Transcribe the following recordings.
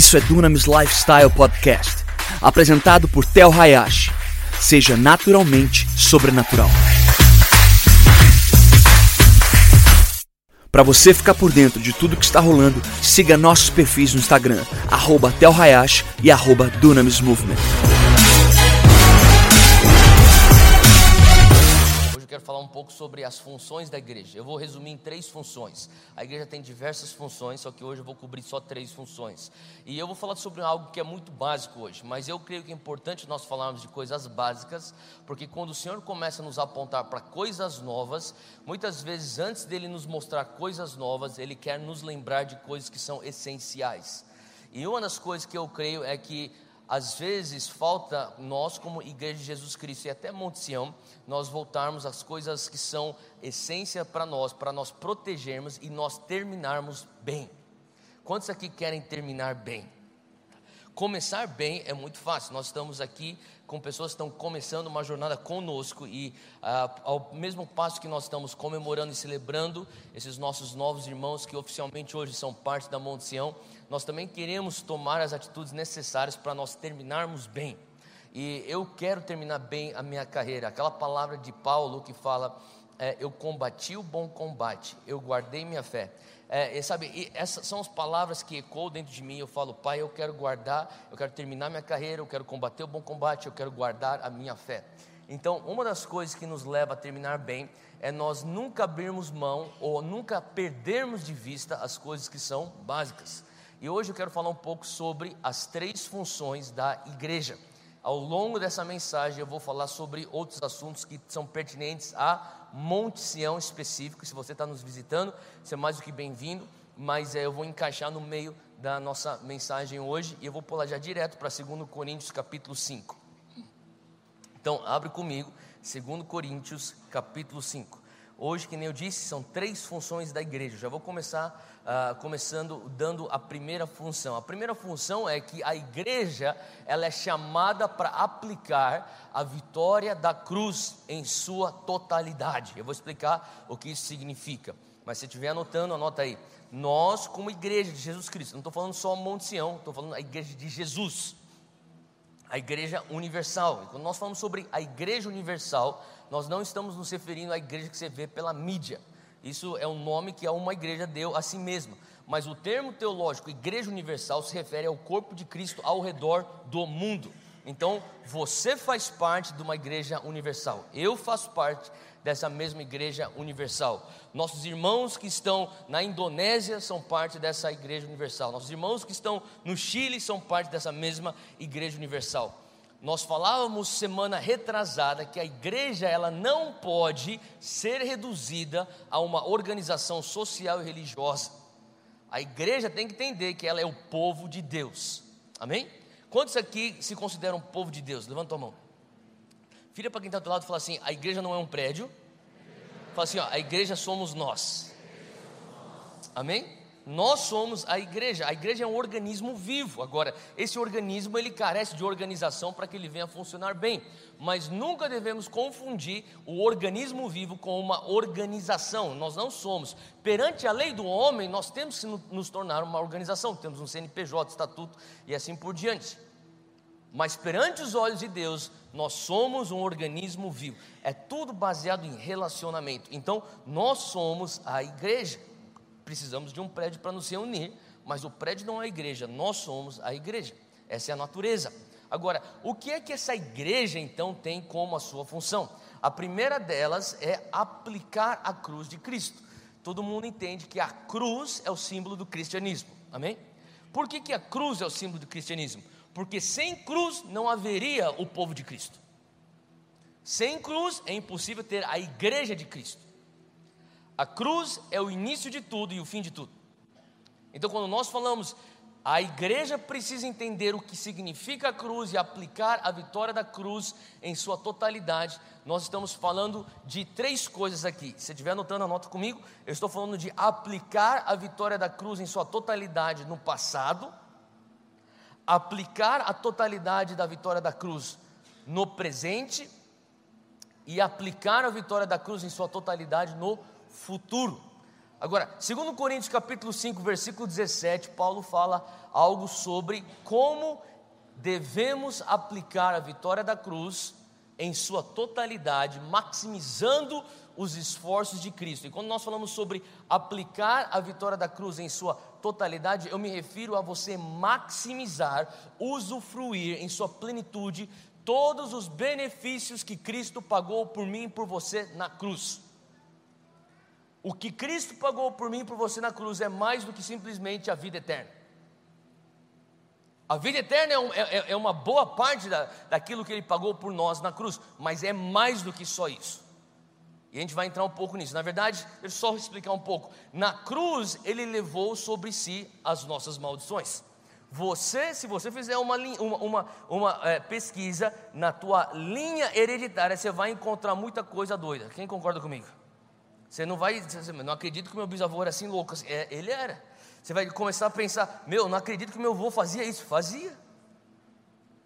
Isso é Dunamis Lifestyle Podcast, apresentado por Tel Hayashi. Seja naturalmente sobrenatural. Para você ficar por dentro de tudo que está rolando, siga nossos perfis no Instagram, arroba Tel Hayashi e arroba Dunamis Movement. Falar um pouco sobre as funções da igreja. Eu vou resumir em três funções. A igreja tem diversas funções, só que hoje eu vou cobrir só três funções. E eu vou falar sobre algo que é muito básico hoje, mas eu creio que é importante nós falarmos de coisas básicas, porque quando o Senhor começa a nos apontar para coisas novas, muitas vezes antes dele nos mostrar coisas novas, ele quer nos lembrar de coisas que são essenciais. E uma das coisas que eu creio é que às vezes falta nós, como Igreja de Jesus Cristo e até Monte Sião, nós voltarmos às coisas que são essência para nós, para nós protegermos e nós terminarmos bem. Quantos aqui querem terminar bem? Começar bem é muito fácil. Nós estamos aqui com pessoas que estão começando uma jornada conosco e ah, ao mesmo passo que nós estamos comemorando e celebrando esses nossos novos irmãos que oficialmente hoje são parte da Monte Sião, nós também queremos tomar as atitudes necessárias para nós terminarmos bem. E eu quero terminar bem a minha carreira. Aquela palavra de Paulo que fala: é, Eu combati o bom combate, eu guardei minha fé. É, e sabe, e essas são as palavras que ecoam dentro de mim. Eu falo, Pai, eu quero guardar, eu quero terminar minha carreira, eu quero combater o bom combate, eu quero guardar a minha fé. Então, uma das coisas que nos leva a terminar bem é nós nunca abrirmos mão ou nunca perdermos de vista as coisas que são básicas. E hoje eu quero falar um pouco sobre as três funções da igreja. Ao longo dessa mensagem eu vou falar sobre outros assuntos que são pertinentes a Monte Sião específico. Se você está nos visitando, você é mais do que bem-vindo, mas é, eu vou encaixar no meio da nossa mensagem hoje e eu vou pular já direto para 2 Coríntios capítulo 5. Então, abre comigo, 2 Coríntios capítulo 5. Hoje, que nem eu disse, são três funções da igreja. Já vou começar uh, começando dando a primeira função. A primeira função é que a igreja ela é chamada para aplicar a vitória da cruz em sua totalidade. Eu vou explicar o que isso significa. Mas se estiver anotando, anota aí. Nós, como igreja de Jesus Cristo, não estou falando só Monte Sião, estou falando a igreja de Jesus a igreja universal. E quando nós falamos sobre a igreja universal, nós não estamos nos referindo à igreja que você vê pela mídia. Isso é um nome que uma igreja deu a si mesma. Mas o termo teológico igreja universal se refere ao corpo de Cristo ao redor do mundo. Então, você faz parte de uma igreja universal. Eu faço parte dessa mesma igreja universal. Nossos irmãos que estão na Indonésia são parte dessa igreja universal. Nossos irmãos que estão no Chile são parte dessa mesma igreja universal. Nós falávamos semana retrasada que a igreja ela não pode ser reduzida a uma organização social e religiosa. A igreja tem que entender que ela é o povo de Deus. Amém? Quantos aqui se consideram povo de Deus? Levanta a mão. Vira para quem está do lado e fala assim: a igreja não é um prédio. Fala assim: ó, a igreja somos nós. Amém? Nós somos a igreja. A igreja é um organismo vivo. Agora, esse organismo ele carece de organização para que ele venha funcionar bem. Mas nunca devemos confundir o organismo vivo com uma organização. Nós não somos. Perante a lei do homem, nós temos que nos tornar uma organização. Temos um CNPJ, estatuto e assim por diante. Mas perante os olhos de Deus, nós somos um organismo vivo. É tudo baseado em relacionamento. Então, nós somos a igreja. Precisamos de um prédio para nos reunir, mas o prédio não é a igreja, nós somos a igreja. Essa é a natureza. Agora, o que é que essa igreja então tem como a sua função? A primeira delas é aplicar a cruz de Cristo. Todo mundo entende que a cruz é o símbolo do cristianismo. Amém? Por que, que a cruz é o símbolo do cristianismo? Porque sem cruz não haveria o povo de Cristo. Sem cruz é impossível ter a igreja de Cristo. A cruz é o início de tudo e o fim de tudo. Então, quando nós falamos, a igreja precisa entender o que significa a cruz e aplicar a vitória da cruz em sua totalidade. Nós estamos falando de três coisas aqui. Se estiver anotando, anota comigo. Eu estou falando de aplicar a vitória da cruz em sua totalidade no passado aplicar a totalidade da vitória da cruz no presente e aplicar a vitória da cruz em sua totalidade no futuro. Agora, 2 Coríntios capítulo 5, versículo 17, Paulo fala algo sobre como devemos aplicar a vitória da cruz em sua totalidade, maximizando os esforços de Cristo. E quando nós falamos sobre aplicar a vitória da cruz em sua totalidade, eu me refiro a você maximizar, usufruir em sua plenitude todos os benefícios que Cristo pagou por mim e por você na cruz. O que Cristo pagou por mim e por você na cruz é mais do que simplesmente a vida eterna. A vida eterna é, um, é, é uma boa parte da, daquilo que Ele pagou por nós na cruz, mas é mais do que só isso. E a gente vai entrar um pouco nisso. Na verdade, deixa eu só explicar um pouco. Na cruz, Ele levou sobre si as nossas maldições. Você, se você fizer uma, uma, uma, uma é, pesquisa na tua linha hereditária, você vai encontrar muita coisa doida. Quem concorda comigo? Você não vai, você não acredito que meu bisavô era assim louco. Assim. É, ele era. Você vai começar a pensar: meu, não acredito que meu avô fazia isso. Fazia.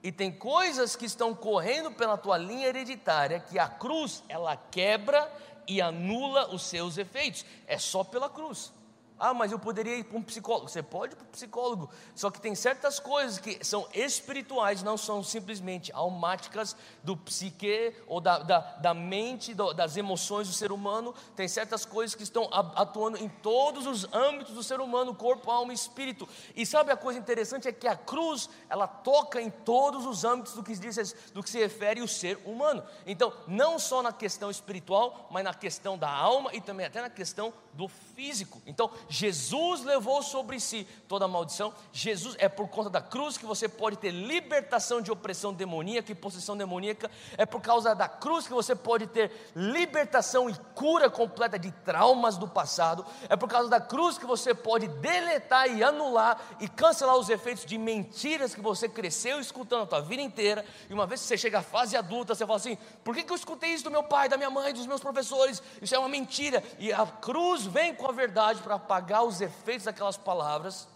E tem coisas que estão correndo pela tua linha hereditária que a cruz ela quebra e anula os seus efeitos. É só pela cruz. Ah, mas eu poderia ir para um psicólogo. Você pode ir para um psicólogo, só que tem certas coisas que são espirituais, não são simplesmente almáticas do psique ou da, da, da mente, do, das emoções do ser humano. Tem certas coisas que estão atuando em todos os âmbitos do ser humano, corpo, alma e espírito. E sabe a coisa interessante é que a cruz ela toca em todos os âmbitos do que diz do que se refere o ser humano. Então, não só na questão espiritual, mas na questão da alma e também até na questão do físico. Então, Jesus levou sobre si toda a maldição. Jesus é por conta da cruz que você pode ter libertação de opressão demoníaca e possessão demoníaca. É por causa da cruz que você pode ter libertação e cura completa de traumas do passado. É por causa da cruz que você pode deletar e anular e cancelar os efeitos de mentiras que você cresceu escutando a tua vida inteira. E uma vez que você chega à fase adulta, você fala assim: por que, que eu escutei isso do meu pai, da minha mãe, dos meus professores? Isso é uma mentira. E a cruz vem com a verdade para apagar os efeitos daquelas palavras.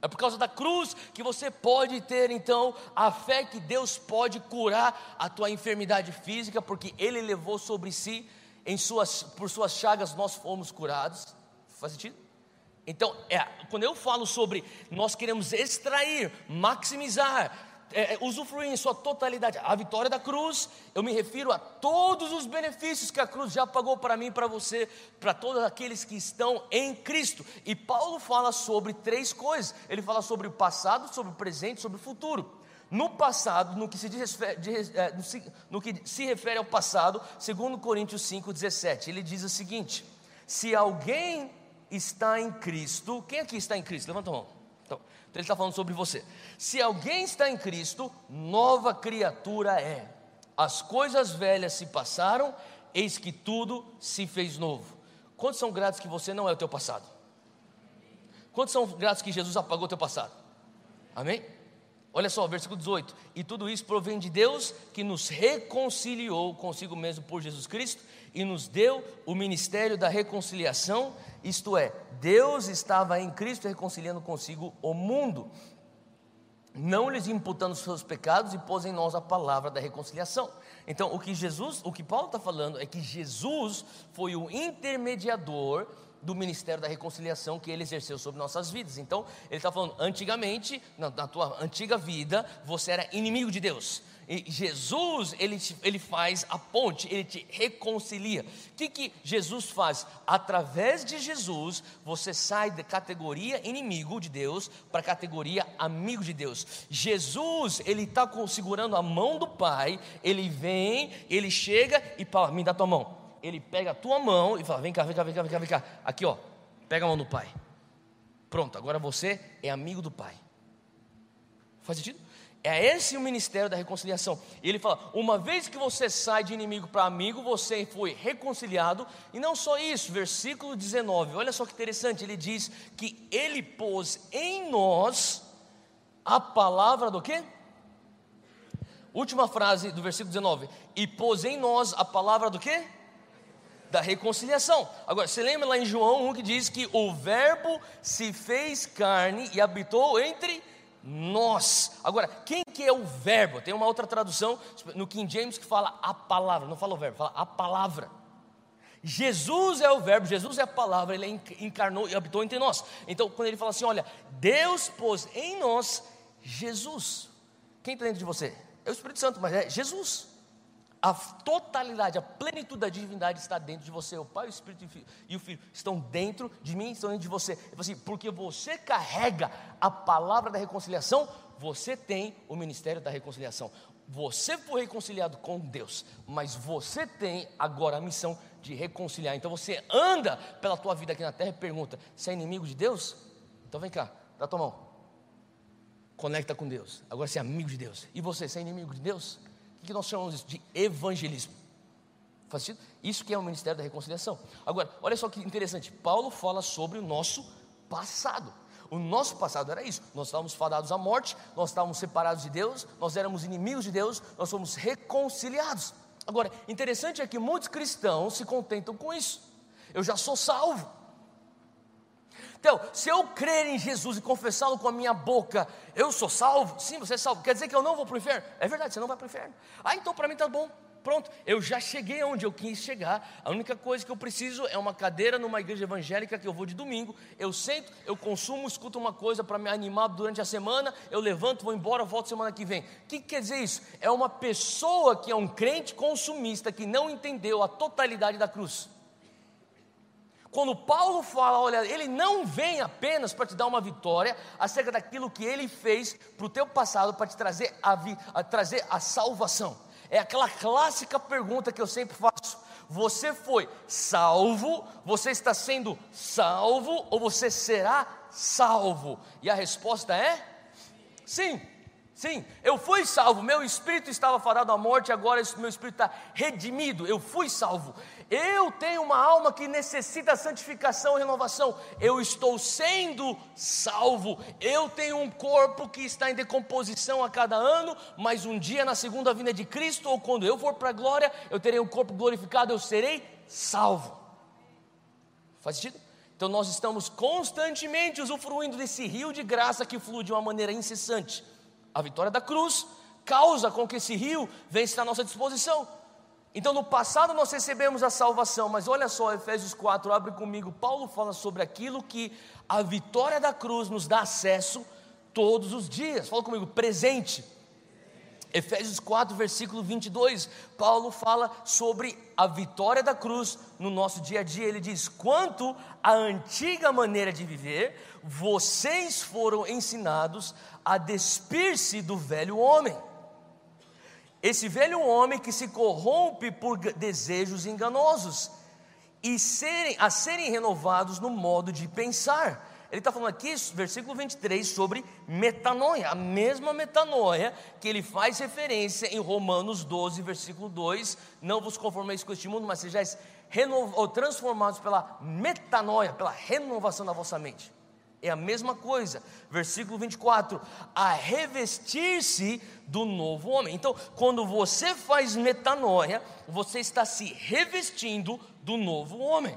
É por causa da cruz que você pode ter então a fé que Deus pode curar a tua enfermidade física, porque Ele levou sobre si, em suas, por suas chagas nós fomos curados. Faz sentido? Então, é, quando eu falo sobre nós queremos extrair, maximizar, é, é, usufruir em sua totalidade a vitória da cruz, eu me refiro a todos os benefícios que a cruz já pagou para mim para você, para todos aqueles que estão em Cristo. E Paulo fala sobre três coisas: ele fala sobre o passado, sobre o presente, sobre o futuro. No passado, no que se, diz, é, no que se refere ao passado, segundo Coríntios 5,17, ele diz o seguinte: se alguém está em Cristo, quem aqui está em Cristo? Levanta a mão. Então, então ele está falando sobre você. Se alguém está em Cristo, nova criatura é. As coisas velhas se passaram, eis que tudo se fez novo. Quantos são gratos que você não é o teu passado? Quantos são gratos que Jesus apagou o teu passado? Amém? Olha só, versículo 18: E tudo isso provém de Deus que nos reconciliou consigo mesmo por Jesus Cristo e nos deu o ministério da reconciliação, isto é, Deus estava em Cristo reconciliando consigo o mundo, não lhes imputando os seus pecados e pôs em nós a palavra da reconciliação. Então, o que Jesus, o que Paulo está falando é que Jesus foi o intermediador do ministério da reconciliação que ele exerceu sobre nossas vidas. Então, ele está falando, antigamente, na, na tua antiga vida, você era inimigo de Deus. E Jesus, ele, ele faz a ponte, ele te reconcilia. O que, que Jesus faz? Através de Jesus, você sai da categoria inimigo de Deus para a categoria amigo de Deus. Jesus, ele está segurando a mão do Pai, ele vem, ele chega e fala: Me dá tua mão. Ele pega a tua mão e fala: Vem cá, vem cá, vem cá, vem cá, vem cá. Aqui, ó, pega a mão do Pai. Pronto, agora você é amigo do Pai. Faz sentido? É esse o ministério da reconciliação. E ele fala: uma vez que você sai de inimigo para amigo, você foi reconciliado. E não só isso, versículo 19, olha só que interessante. Ele diz que ele pôs em nós a palavra do quê? Última frase do versículo 19: e pôs em nós a palavra do quê? Da reconciliação. Agora, você lembra lá em João 1 que diz que o Verbo se fez carne e habitou entre nós. Agora, quem que é o verbo? Tem uma outra tradução no King James que fala a palavra, não fala o verbo, fala a palavra. Jesus é o Verbo, Jesus é a palavra, ele encarnou e habitou entre nós. Então, quando ele fala assim: olha, Deus pôs em nós Jesus. Quem está dentro de você? É o Espírito Santo, mas é Jesus. A totalidade, a plenitude da divindade está dentro de você. O Pai, o Espírito e o Filho estão dentro de mim, estão dentro de você. Assim, porque você carrega a palavra da reconciliação, você tem o ministério da reconciliação. Você foi reconciliado com Deus, mas você tem agora a missão de reconciliar. Então você anda pela tua vida aqui na terra e pergunta: você é inimigo de Deus? Então vem cá, dá tua mão. Conecta com Deus. Agora você é amigo de Deus. E você, você é inimigo de Deus? O que nós chamamos isso? De evangelismo. Faz sentido? Isso que é o ministério da reconciliação. Agora, olha só que interessante. Paulo fala sobre o nosso passado. O nosso passado era isso. Nós estávamos fadados à morte, nós estávamos separados de Deus, nós éramos inimigos de Deus, nós somos reconciliados. Agora, interessante é que muitos cristãos se contentam com isso. Eu já sou salvo. Então, se eu crer em Jesus e confessá-lo com a minha boca, eu sou salvo? Sim, você é salvo. Quer dizer que eu não vou para o inferno? É verdade, você não vai para o inferno. Ah, então para mim está bom. Pronto, eu já cheguei onde eu quis chegar. A única coisa que eu preciso é uma cadeira numa igreja evangélica que eu vou de domingo. Eu sento, eu consumo, escuto uma coisa para me animar durante a semana. Eu levanto, vou embora, volto semana que vem. O que quer dizer isso? É uma pessoa que é um crente consumista que não entendeu a totalidade da cruz. Quando Paulo fala, olha, ele não vem apenas para te dar uma vitória acerca daquilo que ele fez para o teu passado, para te trazer a, a, trazer a salvação. É aquela clássica pergunta que eu sempre faço: você foi salvo? Você está sendo salvo ou você será salvo? E a resposta é sim. Sim, eu fui salvo, meu espírito estava fadado à morte, agora meu espírito está redimido, eu fui salvo. Eu tenho uma alma que necessita santificação e renovação. Eu estou sendo salvo. Eu tenho um corpo que está em decomposição a cada ano, mas um dia na segunda vinda de Cristo, ou quando eu for para a glória, eu terei um corpo glorificado, eu serei salvo. Faz sentido? Então nós estamos constantemente usufruindo desse rio de graça que flui de uma maneira incessante. A vitória da cruz causa com que esse rio venha estar à nossa disposição. Então, no passado nós recebemos a salvação, mas olha só, Efésios 4, abre comigo. Paulo fala sobre aquilo que a vitória da cruz nos dá acesso todos os dias. Fala comigo, presente. Efésios 4, versículo 22, Paulo fala sobre a vitória da cruz no nosso dia a dia. Ele diz: Quanto à antiga maneira de viver, vocês foram ensinados a despir-se do velho homem esse velho homem que se corrompe por desejos enganosos e serem, a serem renovados no modo de pensar. Ele está falando aqui, versículo 23, sobre metanoia, a mesma metanoia que ele faz referência em Romanos 12, versículo 2: Não vos conformeis com este mundo, mas sejais ou transformados pela metanoia, pela renovação da vossa mente. É a mesma coisa, versículo 24: a revestir-se do novo homem. Então, quando você faz metanoia, você está se revestindo do novo homem.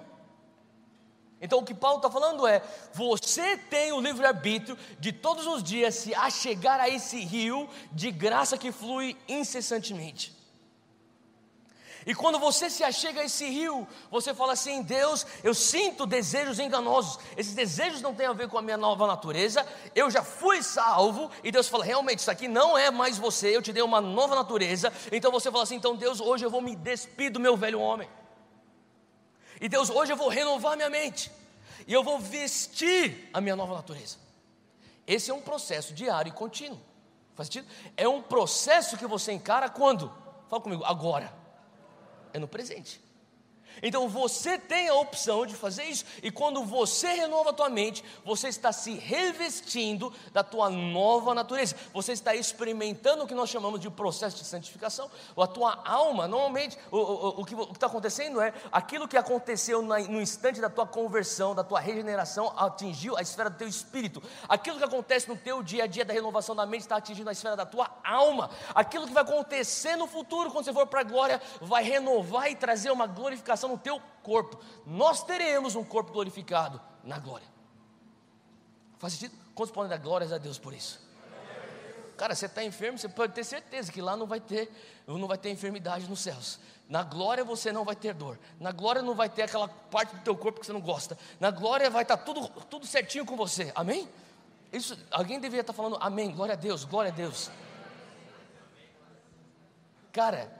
Então, o que Paulo está falando é: você tem o livre-arbítrio de todos os dias se achegar a esse rio de graça que flui incessantemente. E quando você se achega a esse rio, você fala assim: Deus, eu sinto desejos enganosos. Esses desejos não têm a ver com a minha nova natureza. Eu já fui salvo. E Deus fala: realmente, isso aqui não é mais você. Eu te dei uma nova natureza. Então você fala assim: então Deus, hoje eu vou me despir do meu velho homem. E Deus, hoje eu vou renovar minha mente. E eu vou vestir a minha nova natureza. Esse é um processo diário e contínuo. Faz sentido? É um processo que você encara quando? Fala comigo, agora é no presente. Então você tem a opção de fazer isso, e quando você renova a tua mente, você está se revestindo da tua nova natureza, você está experimentando o que nós chamamos de processo de santificação. A tua alma, normalmente, o, o, o que está acontecendo é aquilo que aconteceu no instante da tua conversão, da tua regeneração, atingiu a esfera do teu espírito, aquilo que acontece no teu dia a dia da renovação da mente está atingindo a esfera da tua alma, aquilo que vai acontecer no futuro, quando você for para a glória, vai renovar e trazer uma glorificação no teu corpo. Nós teremos um corpo glorificado na glória. Faz sentido? Quantos podem dar glórias a Deus por isso? Cara, você está enfermo, você pode ter certeza que lá não vai ter, não vai ter enfermidade nos céus. Na glória você não vai ter dor. Na glória não vai ter aquela parte do teu corpo que você não gosta. Na glória vai estar tá tudo, tudo certinho com você. Amém? Isso, alguém deveria estar tá falando amém, glória a Deus, glória a Deus. Cara,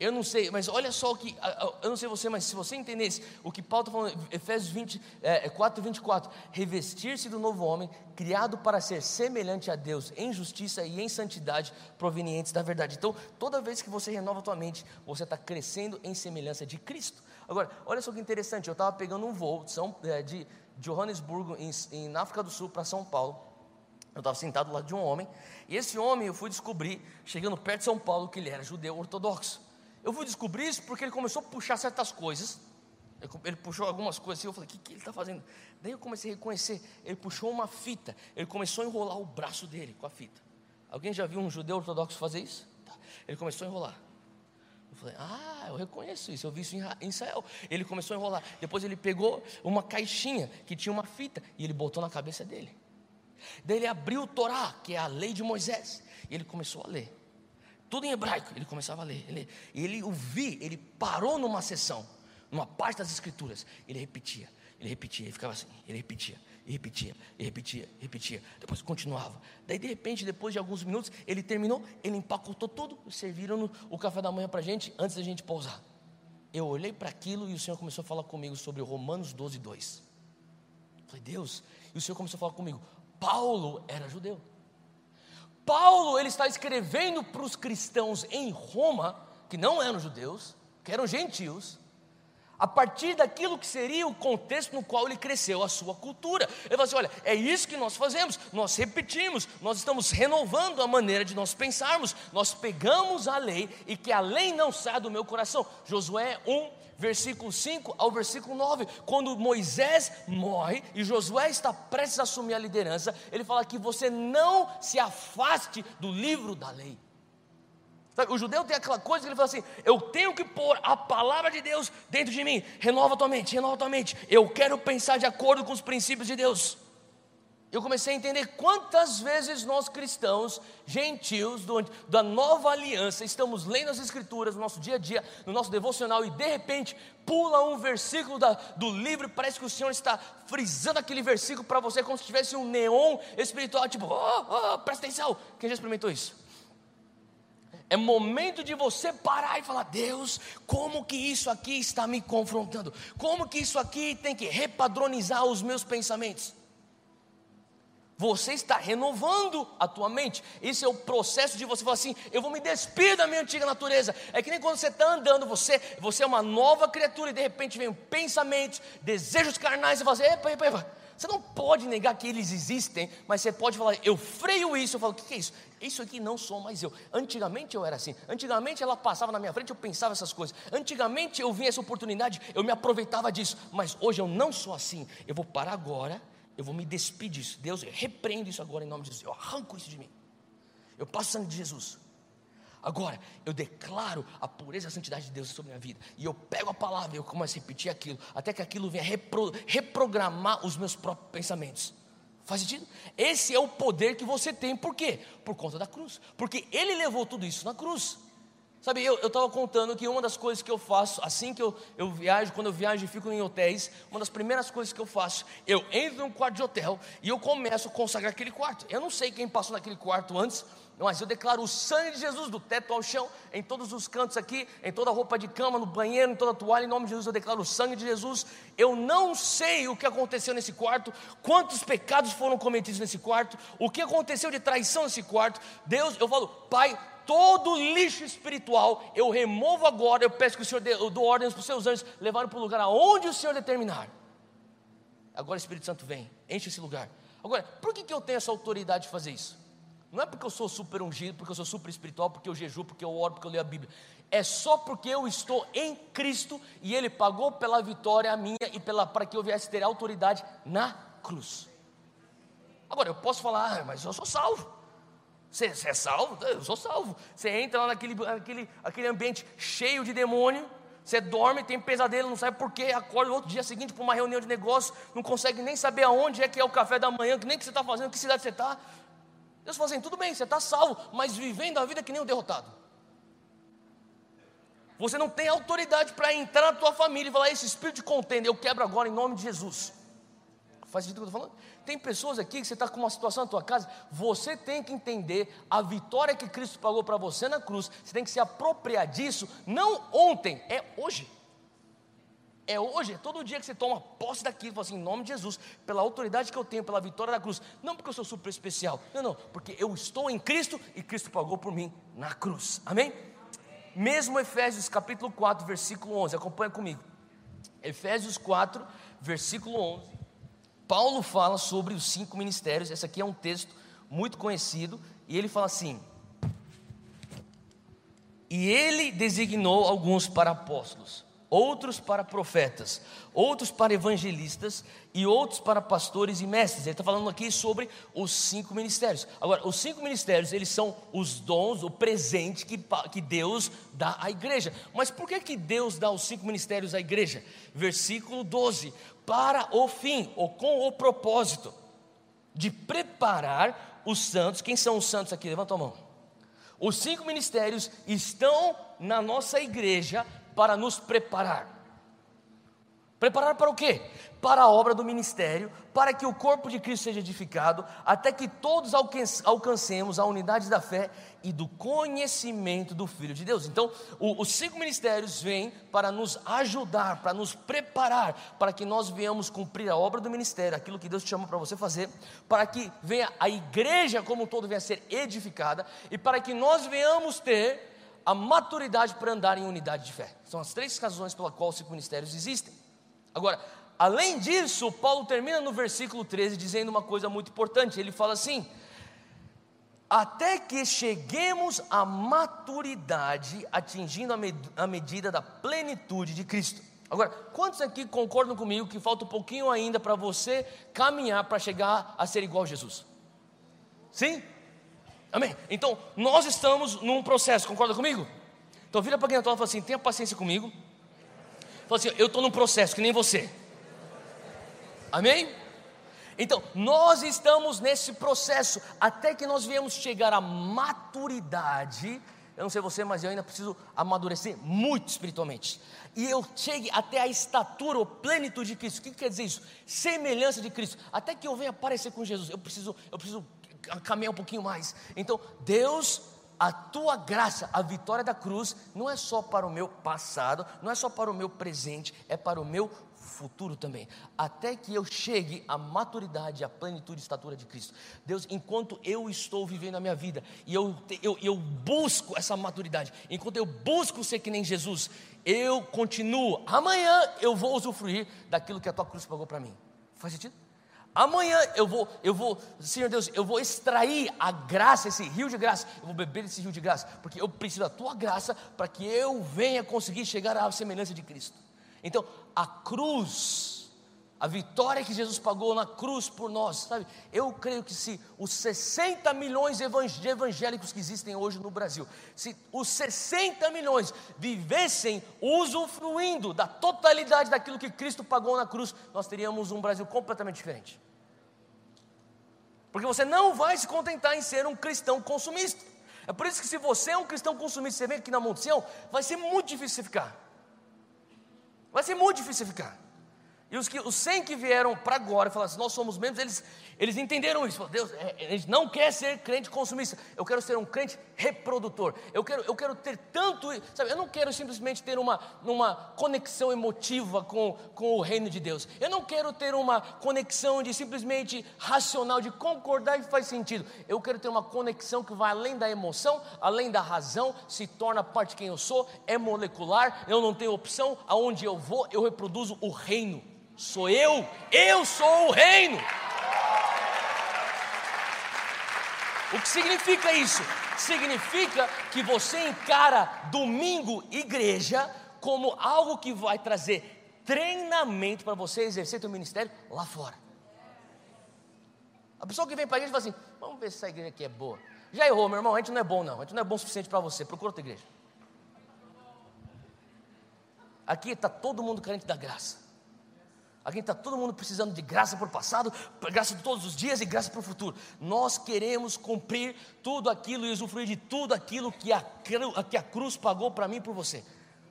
eu não sei, mas olha só o que, eu não sei você, mas se você entendesse o que Paulo está falando, Efésios 20, é, 4, 24, revestir-se do novo homem, criado para ser semelhante a Deus em justiça e em santidade provenientes da verdade. Então, toda vez que você renova a tua mente, você está crescendo em semelhança de Cristo. Agora, olha só que interessante, eu estava pegando um voo de, São, é, de Johannesburgo, em, em, na África do Sul, para São Paulo, eu estava sentado lá de um homem, e esse homem eu fui descobrir, chegando perto de São Paulo, que ele era judeu ortodoxo. Eu fui descobrir isso porque ele começou a puxar certas coisas. Ele puxou algumas coisas assim, eu falei, o que, que ele está fazendo? Daí eu comecei a reconhecer, ele puxou uma fita, ele começou a enrolar o braço dele com a fita. Alguém já viu um judeu ortodoxo fazer isso? Tá. Ele começou a enrolar. Eu falei, ah, eu reconheço isso, eu vi isso em Israel. Ele começou a enrolar. Depois ele pegou uma caixinha que tinha uma fita e ele botou na cabeça dele. Daí ele abriu o Torá, que é a lei de Moisés, e ele começou a ler tudo em hebraico. Ele começava a ler. Ele, ele ouvia, ele parou numa sessão, numa parte das escrituras. Ele repetia, ele repetia, ele ficava assim, ele repetia, e repetia, e repetia, repetia. Depois continuava. Daí, de repente, depois de alguns minutos, ele terminou, ele empacotou tudo, serviram o café da manhã para a gente, antes da gente pousar. Eu olhei para aquilo e o Senhor começou a falar comigo sobre Romanos 12, 2. Falei, Deus, e o Senhor começou a falar comigo. Paulo era judeu. Paulo ele está escrevendo para os cristãos em Roma, que não eram judeus, que eram gentios, a partir daquilo que seria o contexto no qual ele cresceu, a sua cultura. Ele fala assim: olha, é isso que nós fazemos, nós repetimos, nós estamos renovando a maneira de nós pensarmos, nós pegamos a lei e que a lei não saia do meu coração. Josué 1, versículo 5 ao versículo 9, quando Moisés morre e Josué está prestes a assumir a liderança, ele fala que você não se afaste do livro da lei. O judeu tem aquela coisa que ele fala assim: eu tenho que pôr a palavra de Deus dentro de mim, renova tua mente, renova tua mente, eu quero pensar de acordo com os princípios de Deus eu comecei a entender quantas vezes nós cristãos, gentios, do, da nova aliança, estamos lendo as escrituras no nosso dia a dia, no nosso devocional, e de repente pula um versículo da, do livro, parece que o Senhor está frisando aquele versículo para você, como se tivesse um neon espiritual, tipo, oh, oh, presta atenção. Quem já experimentou isso? É momento de você parar e falar: Deus, como que isso aqui está me confrontando? Como que isso aqui tem que repadronizar os meus pensamentos? Você está renovando a tua mente. Esse é o processo de você falar assim: eu vou me despir da minha antiga natureza. É que nem quando você está andando, você, você é uma nova criatura e de repente vem pensamentos, desejos carnais. Você fala assim: epa, epa, epa. Você não pode negar que eles existem, mas você pode falar: eu freio isso. Eu falo: o que é isso? Isso aqui não sou mais eu. Antigamente eu era assim. Antigamente ela passava na minha frente, eu pensava essas coisas. Antigamente eu vinha essa oportunidade, eu me aproveitava disso. Mas hoje eu não sou assim. Eu vou parar agora eu vou me despedir disso. Deus, eu repreendo isso agora em nome de Jesus. Eu arranco isso de mim. Eu passo o sangue de Jesus. Agora, eu declaro a pureza e a santidade de Deus sobre a minha vida. E eu pego a palavra e eu começo a repetir aquilo, até que aquilo venha repro, reprogramar os meus próprios pensamentos. Faz sentido? Esse é o poder que você tem. Por quê? Por conta da cruz. Porque ele levou tudo isso na cruz. Sabe, eu estava contando que uma das coisas que eu faço, assim que eu, eu viajo, quando eu viajo e fico em hotéis, uma das primeiras coisas que eu faço, eu entro num quarto de hotel e eu começo a consagrar aquele quarto. Eu não sei quem passou naquele quarto antes, mas eu declaro o sangue de Jesus do teto ao chão, em todos os cantos aqui, em toda a roupa de cama, no banheiro, em toda a toalha, em nome de Jesus eu declaro o sangue de Jesus. Eu não sei o que aconteceu nesse quarto, quantos pecados foram cometidos nesse quarto, o que aconteceu de traição nesse quarto. Deus, eu falo, Pai, todo lixo espiritual eu removo agora. Eu peço que o Senhor dê, eu dou ordens para os seus anjos levarem para o lugar aonde o Senhor determinar. Agora o Espírito Santo vem, enche esse lugar. Agora, por que, que eu tenho essa autoridade de fazer isso? Não é porque eu sou super ungido, porque eu sou super espiritual, porque eu jejuo, porque eu oro, porque eu leio a Bíblia. É só porque eu estou em Cristo e Ele pagou pela vitória minha e pela, para que eu viesse ter autoridade na cruz. Agora, eu posso falar, ah, mas eu sou salvo. Você, você, é salvo? Eu sou salvo. Você entra lá naquele, naquele, aquele ambiente cheio de demônio, você dorme, tem pesadelo, não sabe por quê, acorda no outro dia seguinte para uma reunião de negócio, não consegue nem saber aonde é que é o café da manhã, nem o que você está fazendo, que cidade você está. Deus fala assim: tudo bem, você está salvo, mas vivendo a vida que nem um derrotado. Você não tem autoridade para entrar na tua família e falar: esse espírito de contenda, eu quebro agora em nome de Jesus. Faz sentido o que eu estou falando? Tem pessoas aqui que você está com uma situação na tua casa, você tem que entender a vitória que Cristo pagou para você na cruz, você tem que se apropriar disso, não ontem, é hoje. É hoje, é todo dia que você toma posse daquilo, fala assim, em nome de Jesus, pela autoridade que eu tenho, pela vitória da cruz, não porque eu sou super especial, não, não, porque eu estou em Cristo e Cristo pagou por mim na cruz, amém? Mesmo Efésios capítulo 4, versículo 11, acompanha comigo. Efésios 4, versículo 11. Paulo fala sobre os cinco ministérios. Esse aqui é um texto muito conhecido. E ele fala assim: E ele designou alguns para apóstolos, outros para profetas, outros para evangelistas e outros para pastores e mestres. Ele está falando aqui sobre os cinco ministérios. Agora, os cinco ministérios, eles são os dons, o presente que, que Deus dá à igreja. Mas por que, que Deus dá os cinco ministérios à igreja? Versículo 12: para o fim, ou com o propósito de preparar os santos. Quem são os santos aqui? Levanta a mão. Os cinco ministérios estão na nossa igreja para nos preparar. Preparar para o quê? Para a obra do ministério, para que o corpo de Cristo seja edificado, até que todos alcancemos a unidade da fé e do conhecimento do Filho de Deus. Então, o, os cinco ministérios vêm para nos ajudar, para nos preparar, para que nós venhamos cumprir a obra do ministério, aquilo que Deus chama para você fazer, para que venha a igreja como um todo venha a ser edificada e para que nós venhamos ter a maturidade para andar em unidade de fé. São as três razões pela qual os cinco ministérios existem. Agora, além disso, Paulo termina no versículo 13 dizendo uma coisa muito importante. Ele fala assim: até que cheguemos à maturidade, atingindo a, med a medida da plenitude de Cristo. Agora, quantos aqui concordam comigo que falta um pouquinho ainda para você caminhar para chegar a ser igual a Jesus? Sim? Amém? Então, nós estamos num processo, concorda comigo? Então, vira para quem está e fala assim: tenha paciência comigo. Fala assim: eu estou num processo que nem você. Amém? Então, nós estamos nesse processo até que nós viemos chegar à maturidade. Eu não sei você, mas eu ainda preciso amadurecer muito espiritualmente. E eu chegue até a estatura ou plenitude de Cristo. O que quer dizer isso? Semelhança de Cristo. Até que eu venha aparecer com Jesus. Eu preciso, eu preciso caminhar um pouquinho mais. Então, Deus, a tua graça, a vitória da cruz, não é só para o meu passado, não é só para o meu presente, é para o meu futuro também, até que eu chegue à maturidade, à plenitude e estatura de Cristo. Deus, enquanto eu estou vivendo a minha vida e eu, eu, eu busco essa maturidade, enquanto eu busco ser que nem Jesus, eu continuo. Amanhã eu vou usufruir daquilo que a tua cruz pagou para mim. Faz sentido? Amanhã eu vou, eu vou, Senhor Deus, eu vou extrair a graça, esse rio de graça, eu vou beber esse rio de graça, porque eu preciso da tua graça para que eu venha conseguir chegar à semelhança de Cristo. Então, a cruz, a vitória que Jesus pagou na cruz por nós, sabe? Eu creio que se os 60 milhões de evangélicos que existem hoje no Brasil, se os 60 milhões vivessem usufruindo da totalidade daquilo que Cristo pagou na cruz, nós teríamos um Brasil completamente diferente. Porque você não vai se contentar em ser um cristão consumista. É por isso que se você é um cristão consumista, você vem aqui na Monte Sião, vai ser muito difícil você ficar. Vai ser muito difícil ficar. E os, que, os 100 que vieram para agora e falaram assim, nós somos membros, eles, eles entenderam isso. Falaram, Deus, é, a gente não quer ser crente consumista, eu quero ser um crente reprodutor. Eu quero, eu quero ter tanto, sabe, eu não quero simplesmente ter uma, uma conexão emotiva com, com o reino de Deus. Eu não quero ter uma conexão de simplesmente racional, de concordar e faz sentido. Eu quero ter uma conexão que vai além da emoção, além da razão, se torna parte de quem eu sou, é molecular, eu não tenho opção, aonde eu vou, eu reproduzo o reino sou eu, eu sou o reino. O que significa isso? Significa que você encara domingo igreja como algo que vai trazer treinamento para você exercer seu ministério lá fora. A pessoa que vem para a igreja fala assim: vamos ver se essa igreja aqui é boa. Já errou, meu irmão, a gente não é bom, não. A gente não é bom o suficiente para você. Procura outra igreja. Aqui está todo mundo carente da graça. Aqui está todo mundo precisando de graça para o passado, graça de todos os dias e graça para o futuro. Nós queremos cumprir tudo aquilo e usufruir de tudo aquilo que a, que a cruz pagou para mim e por você.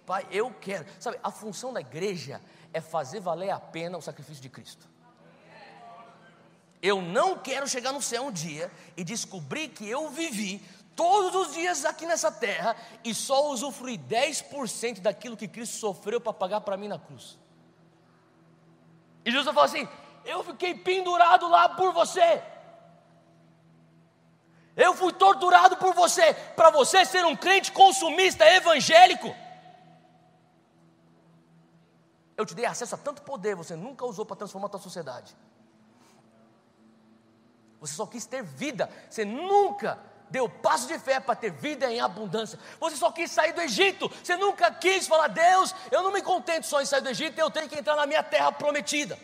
Pai, eu quero. Sabe, a função da igreja é fazer valer a pena o sacrifício de Cristo. Eu não quero chegar no céu um dia e descobrir que eu vivi todos os dias aqui nessa terra e só usufruir 10% daquilo que Cristo sofreu para pagar para mim na cruz. E Jesus falou assim: Eu fiquei pendurado lá por você. Eu fui torturado por você, para você ser um crente consumista evangélico. Eu te dei acesso a tanto poder, você nunca usou para transformar a tua sociedade. Você só quis ter vida, você nunca deu passo de fé para ter vida em abundância. Você só quis sair do Egito, você nunca quis falar, Deus, eu não me contento só em sair do Egito, eu tenho que entrar na minha terra prometida.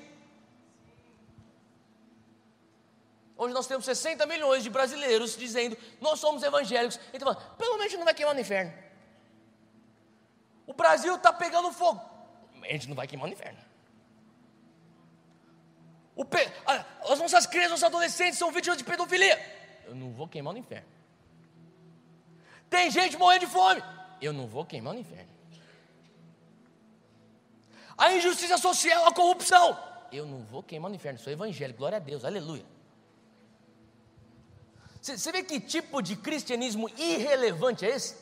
Hoje nós temos 60 milhões de brasileiros dizendo, nós somos evangélicos. Então, pelo menos não vai queimar no inferno. O Brasil está pegando fogo a gente não vai queimar no inferno. Pe... As nossas crianças, nossos adolescentes são vítimas de pedofilia. Eu não vou queimar no inferno. Tem gente morrendo de fome. Eu não vou queimar no inferno. A injustiça social, a corrupção. Eu não vou queimar no inferno. Sou evangélico, glória a Deus, aleluia. Você vê que tipo de cristianismo irrelevante é esse?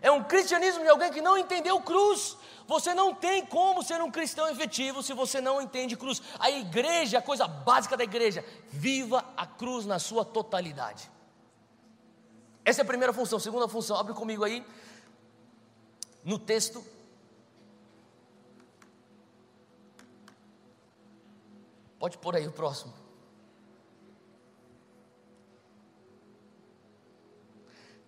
É um cristianismo de alguém que não entendeu cruz. Você não tem como ser um cristão efetivo se você não entende cruz. A igreja, a coisa básica da igreja, viva a cruz na sua totalidade. Essa é a primeira função. Segunda função, abre comigo aí no texto. Pode pôr aí o próximo.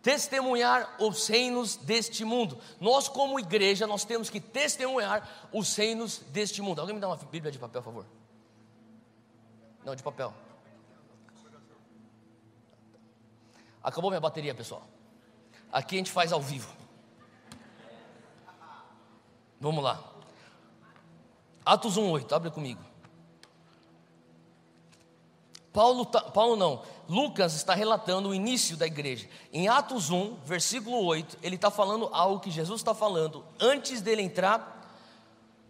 testemunhar os reinos deste mundo. Nós, como igreja, nós temos que testemunhar os reinos deste mundo. Alguém me dá uma Bíblia de papel, por favor? Não, de papel. Acabou minha bateria, pessoal. Aqui a gente faz ao vivo. Vamos lá. Atos 1:8, abre comigo. Paulo, tá, Paulo não, Lucas está relatando o início da igreja. Em Atos 1, versículo 8, ele está falando algo que Jesus está falando antes dele entrar,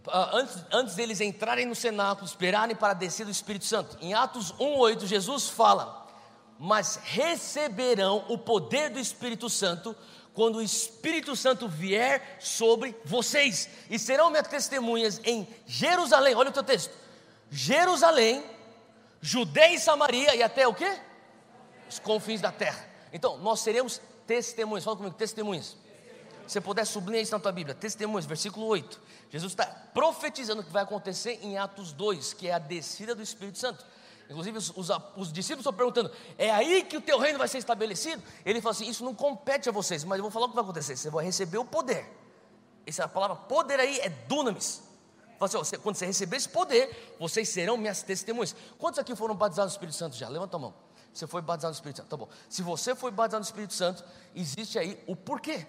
uh, antes, antes deles entrarem no cenáculo, esperarem para descer do Espírito Santo. Em Atos 1, 8, Jesus fala: Mas receberão o poder do Espírito Santo quando o Espírito Santo vier sobre vocês, e serão minhas testemunhas em Jerusalém. Olha o teu texto: Jerusalém Judeia e Samaria e até o quê? Os confins da terra. Então, nós seremos testemunhas. Fala comigo, testemunhas. Se você puder sublinhar isso na tua Bíblia, testemunhas, versículo 8. Jesus está profetizando o que vai acontecer em Atos 2, que é a descida do Espírito Santo. Inclusive, os, os, os, discípulos estão perguntando: é aí que o teu reino vai ser estabelecido? Ele fala assim: isso não compete a vocês, mas eu vou falar o que vai acontecer. Você vai receber o poder. Essa palavra poder aí é dunamis. Assim, ó, quando você receber esse poder, vocês serão minhas testemunhas. Quantos aqui foram batizados no Espírito Santo já? Levanta a mão. Você foi batizado no Espírito Santo. Tá bom. Se você foi batizado no Espírito Santo, existe aí o porquê.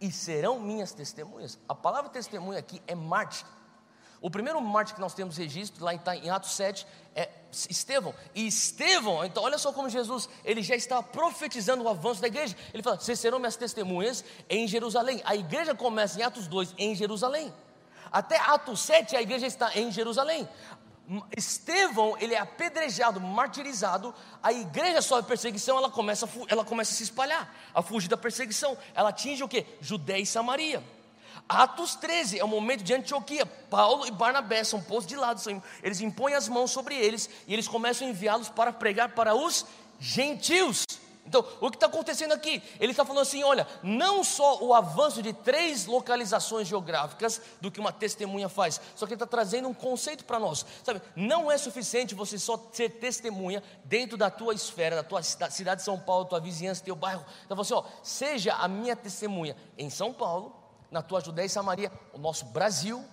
E serão minhas testemunhas. A palavra testemunha aqui é mártir. O primeiro mártir que nós temos registro, lá em Atos 7, é Estevão. E Estevão, então olha só como Jesus, ele já está profetizando o avanço da igreja. Ele fala: vocês serão minhas testemunhas em Jerusalém. A igreja começa em Atos 2, em Jerusalém. Até Atos 7 a igreja está em Jerusalém. Estevão, ele é apedrejado, martirizado, a igreja sofre perseguição, ela começa, ela começa a se espalhar, a fugir da perseguição. Ela atinge o que? Judéia e Samaria. Atos 13 é o momento de Antioquia. Paulo e Barnabé são postos de lado, eles impõem as mãos sobre eles e eles começam a enviá-los para pregar para os gentios. Então, o que está acontecendo aqui? Ele está falando assim: olha, não só o avanço de três localizações geográficas do que uma testemunha faz, só que ele está trazendo um conceito para nós. Sabe, não é suficiente você só ser testemunha dentro da tua esfera, da tua cidade de São Paulo, tua vizinhança, teu bairro. Então, você, ó, seja a minha testemunha em São Paulo, na tua Judéia e Samaria, o nosso Brasil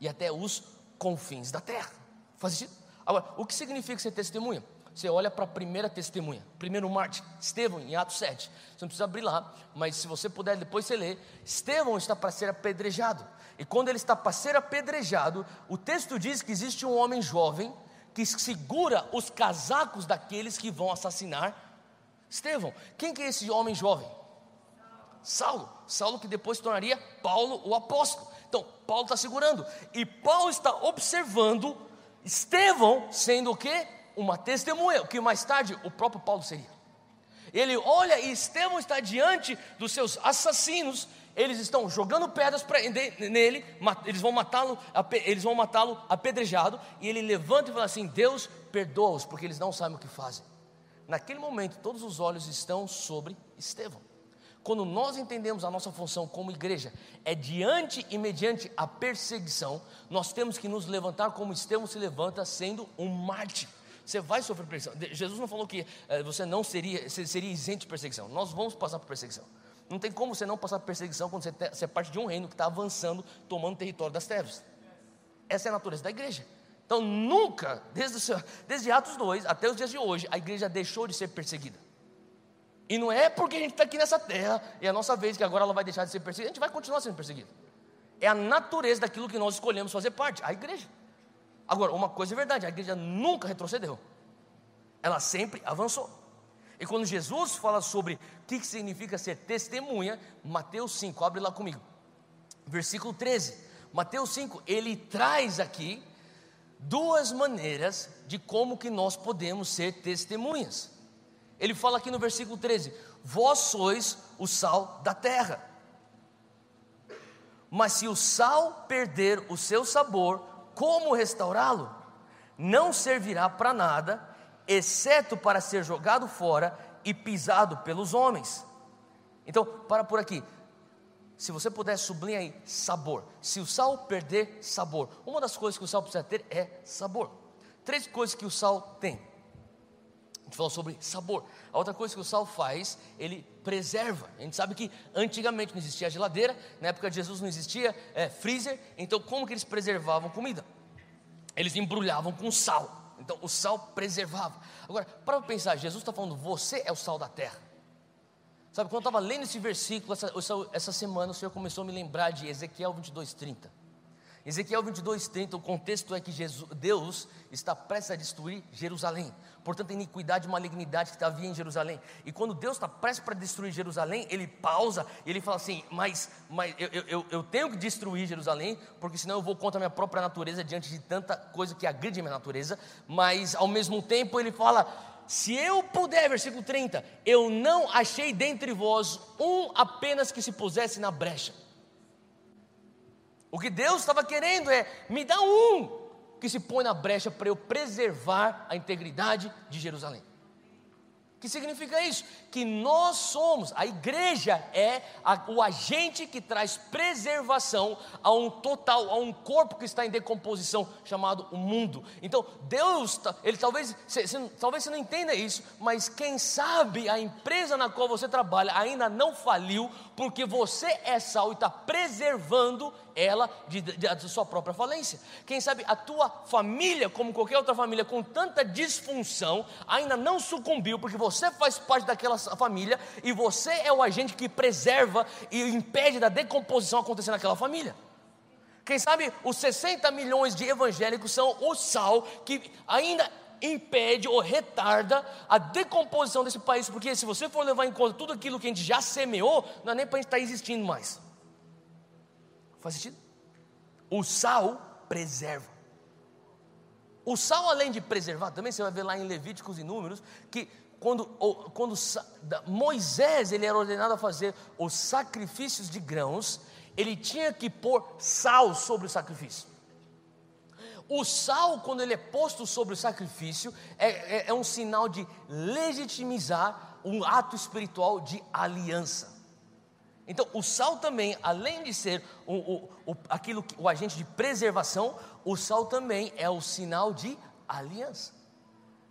e até os confins da terra. Faz sentido? Agora, o que significa ser testemunha? Você olha para a primeira testemunha, primeiro Marte, Estevão, em Atos 7. Você não precisa abrir lá, mas se você puder, depois você lê. Estevão está para ser apedrejado. e quando ele está para ser apedrejado, o texto diz que existe um homem jovem que segura os casacos daqueles que vão assassinar Estevão. Quem que é esse homem jovem? Saulo. Saulo que depois se tornaria Paulo o apóstolo. Então, Paulo está segurando. E Paulo está observando Estevão sendo o quê? Uma testemunha, que mais tarde o próprio Paulo seria. Ele olha e Estevão está diante dos seus assassinos, eles estão jogando pedras nele, eles vão matá-lo, eles vão matá-lo apedrejado, e ele levanta e fala assim: Deus perdoa-os, porque eles não sabem o que fazem. Naquele momento, todos os olhos estão sobre Estevão. Quando nós entendemos a nossa função como igreja, é diante e mediante a perseguição, nós temos que nos levantar como Estevão se levanta, sendo um mártir. Você vai sofrer perseguição. Jesus não falou que eh, você não seria, seria isento de perseguição. Nós vamos passar por perseguição. Não tem como você não passar por perseguição quando você, você é parte de um reino que está avançando, tomando território das trevas. Essa é a natureza da igreja. Então, nunca, desde, desde Atos 2 até os dias de hoje, a igreja deixou de ser perseguida. E não é porque a gente está aqui nessa terra e é a nossa vez que agora ela vai deixar de ser perseguida, a gente vai continuar sendo perseguido. É a natureza daquilo que nós escolhemos fazer parte, a igreja. Agora, uma coisa é verdade: a igreja nunca retrocedeu, ela sempre avançou. E quando Jesus fala sobre o que significa ser testemunha, Mateus 5, abre lá comigo, versículo 13. Mateus 5, ele traz aqui duas maneiras de como que nós podemos ser testemunhas. Ele fala aqui no versículo 13: Vós sois o sal da terra. Mas se o sal perder o seu sabor, como restaurá-lo? Não servirá para nada, exceto para ser jogado fora e pisado pelos homens. Então, para por aqui. Se você puder sublinhar aí, sabor. Se o sal perder sabor, uma das coisas que o sal precisa ter é sabor. Três coisas que o sal tem. Gente falou sobre sabor. A outra coisa que o sal faz, ele preserva. A gente sabe que antigamente não existia geladeira, na época de Jesus não existia é, freezer, então como que eles preservavam comida? Eles embrulhavam com sal. Então o sal preservava. Agora, para pensar, Jesus está falando, você é o sal da terra. Sabe, quando eu estava lendo esse versículo, essa, essa semana, o Senhor começou a me lembrar de Ezequiel 22, 30. Ezequiel 22, 30, o contexto é que Jesus, Deus está prestes a destruir Jerusalém. Portanto, a iniquidade e malignidade que havia em Jerusalém. E quando Deus está prestes para destruir Jerusalém, ele pausa e ele fala assim: Mas, mas eu, eu, eu tenho que destruir Jerusalém, porque senão eu vou contra a minha própria natureza diante de tanta coisa que agride a minha natureza. Mas ao mesmo tempo ele fala: se eu puder, versículo 30, eu não achei dentre vós um apenas que se pusesse na brecha. O que Deus estava querendo é: me dá um que se põe na brecha para eu preservar a integridade de Jerusalém que significa isso? Que nós somos, a igreja é a, o agente que traz preservação a um total, a um corpo que está em decomposição, chamado o mundo. Então, Deus, ele talvez, cê, cê, talvez você não entenda isso, mas quem sabe a empresa na qual você trabalha ainda não faliu, porque você é sal e está preservando ela de, de, de, sua própria falência. Quem sabe a tua família, como qualquer outra família, com tanta disfunção, ainda não sucumbiu, porque você faz parte daquela família e você é o agente que preserva e impede da decomposição acontecer naquela família. Quem sabe os 60 milhões de evangélicos são o sal que ainda impede ou retarda a decomposição desse país, porque se você for levar em conta tudo aquilo que a gente já semeou, não é nem para a gente estar tá existindo mais. Faz sentido? O sal preserva. O sal, além de preservar, também você vai ver lá em Levíticos e Números, que quando, quando Moisés ele era ordenado a fazer os sacrifícios de grãos, ele tinha que pôr sal sobre o sacrifício. O sal, quando ele é posto sobre o sacrifício, é, é, é um sinal de legitimizar um ato espiritual de aliança. Então, o sal também, além de ser o, o, o, aquilo, o agente de preservação, o sal também é o sinal de aliança.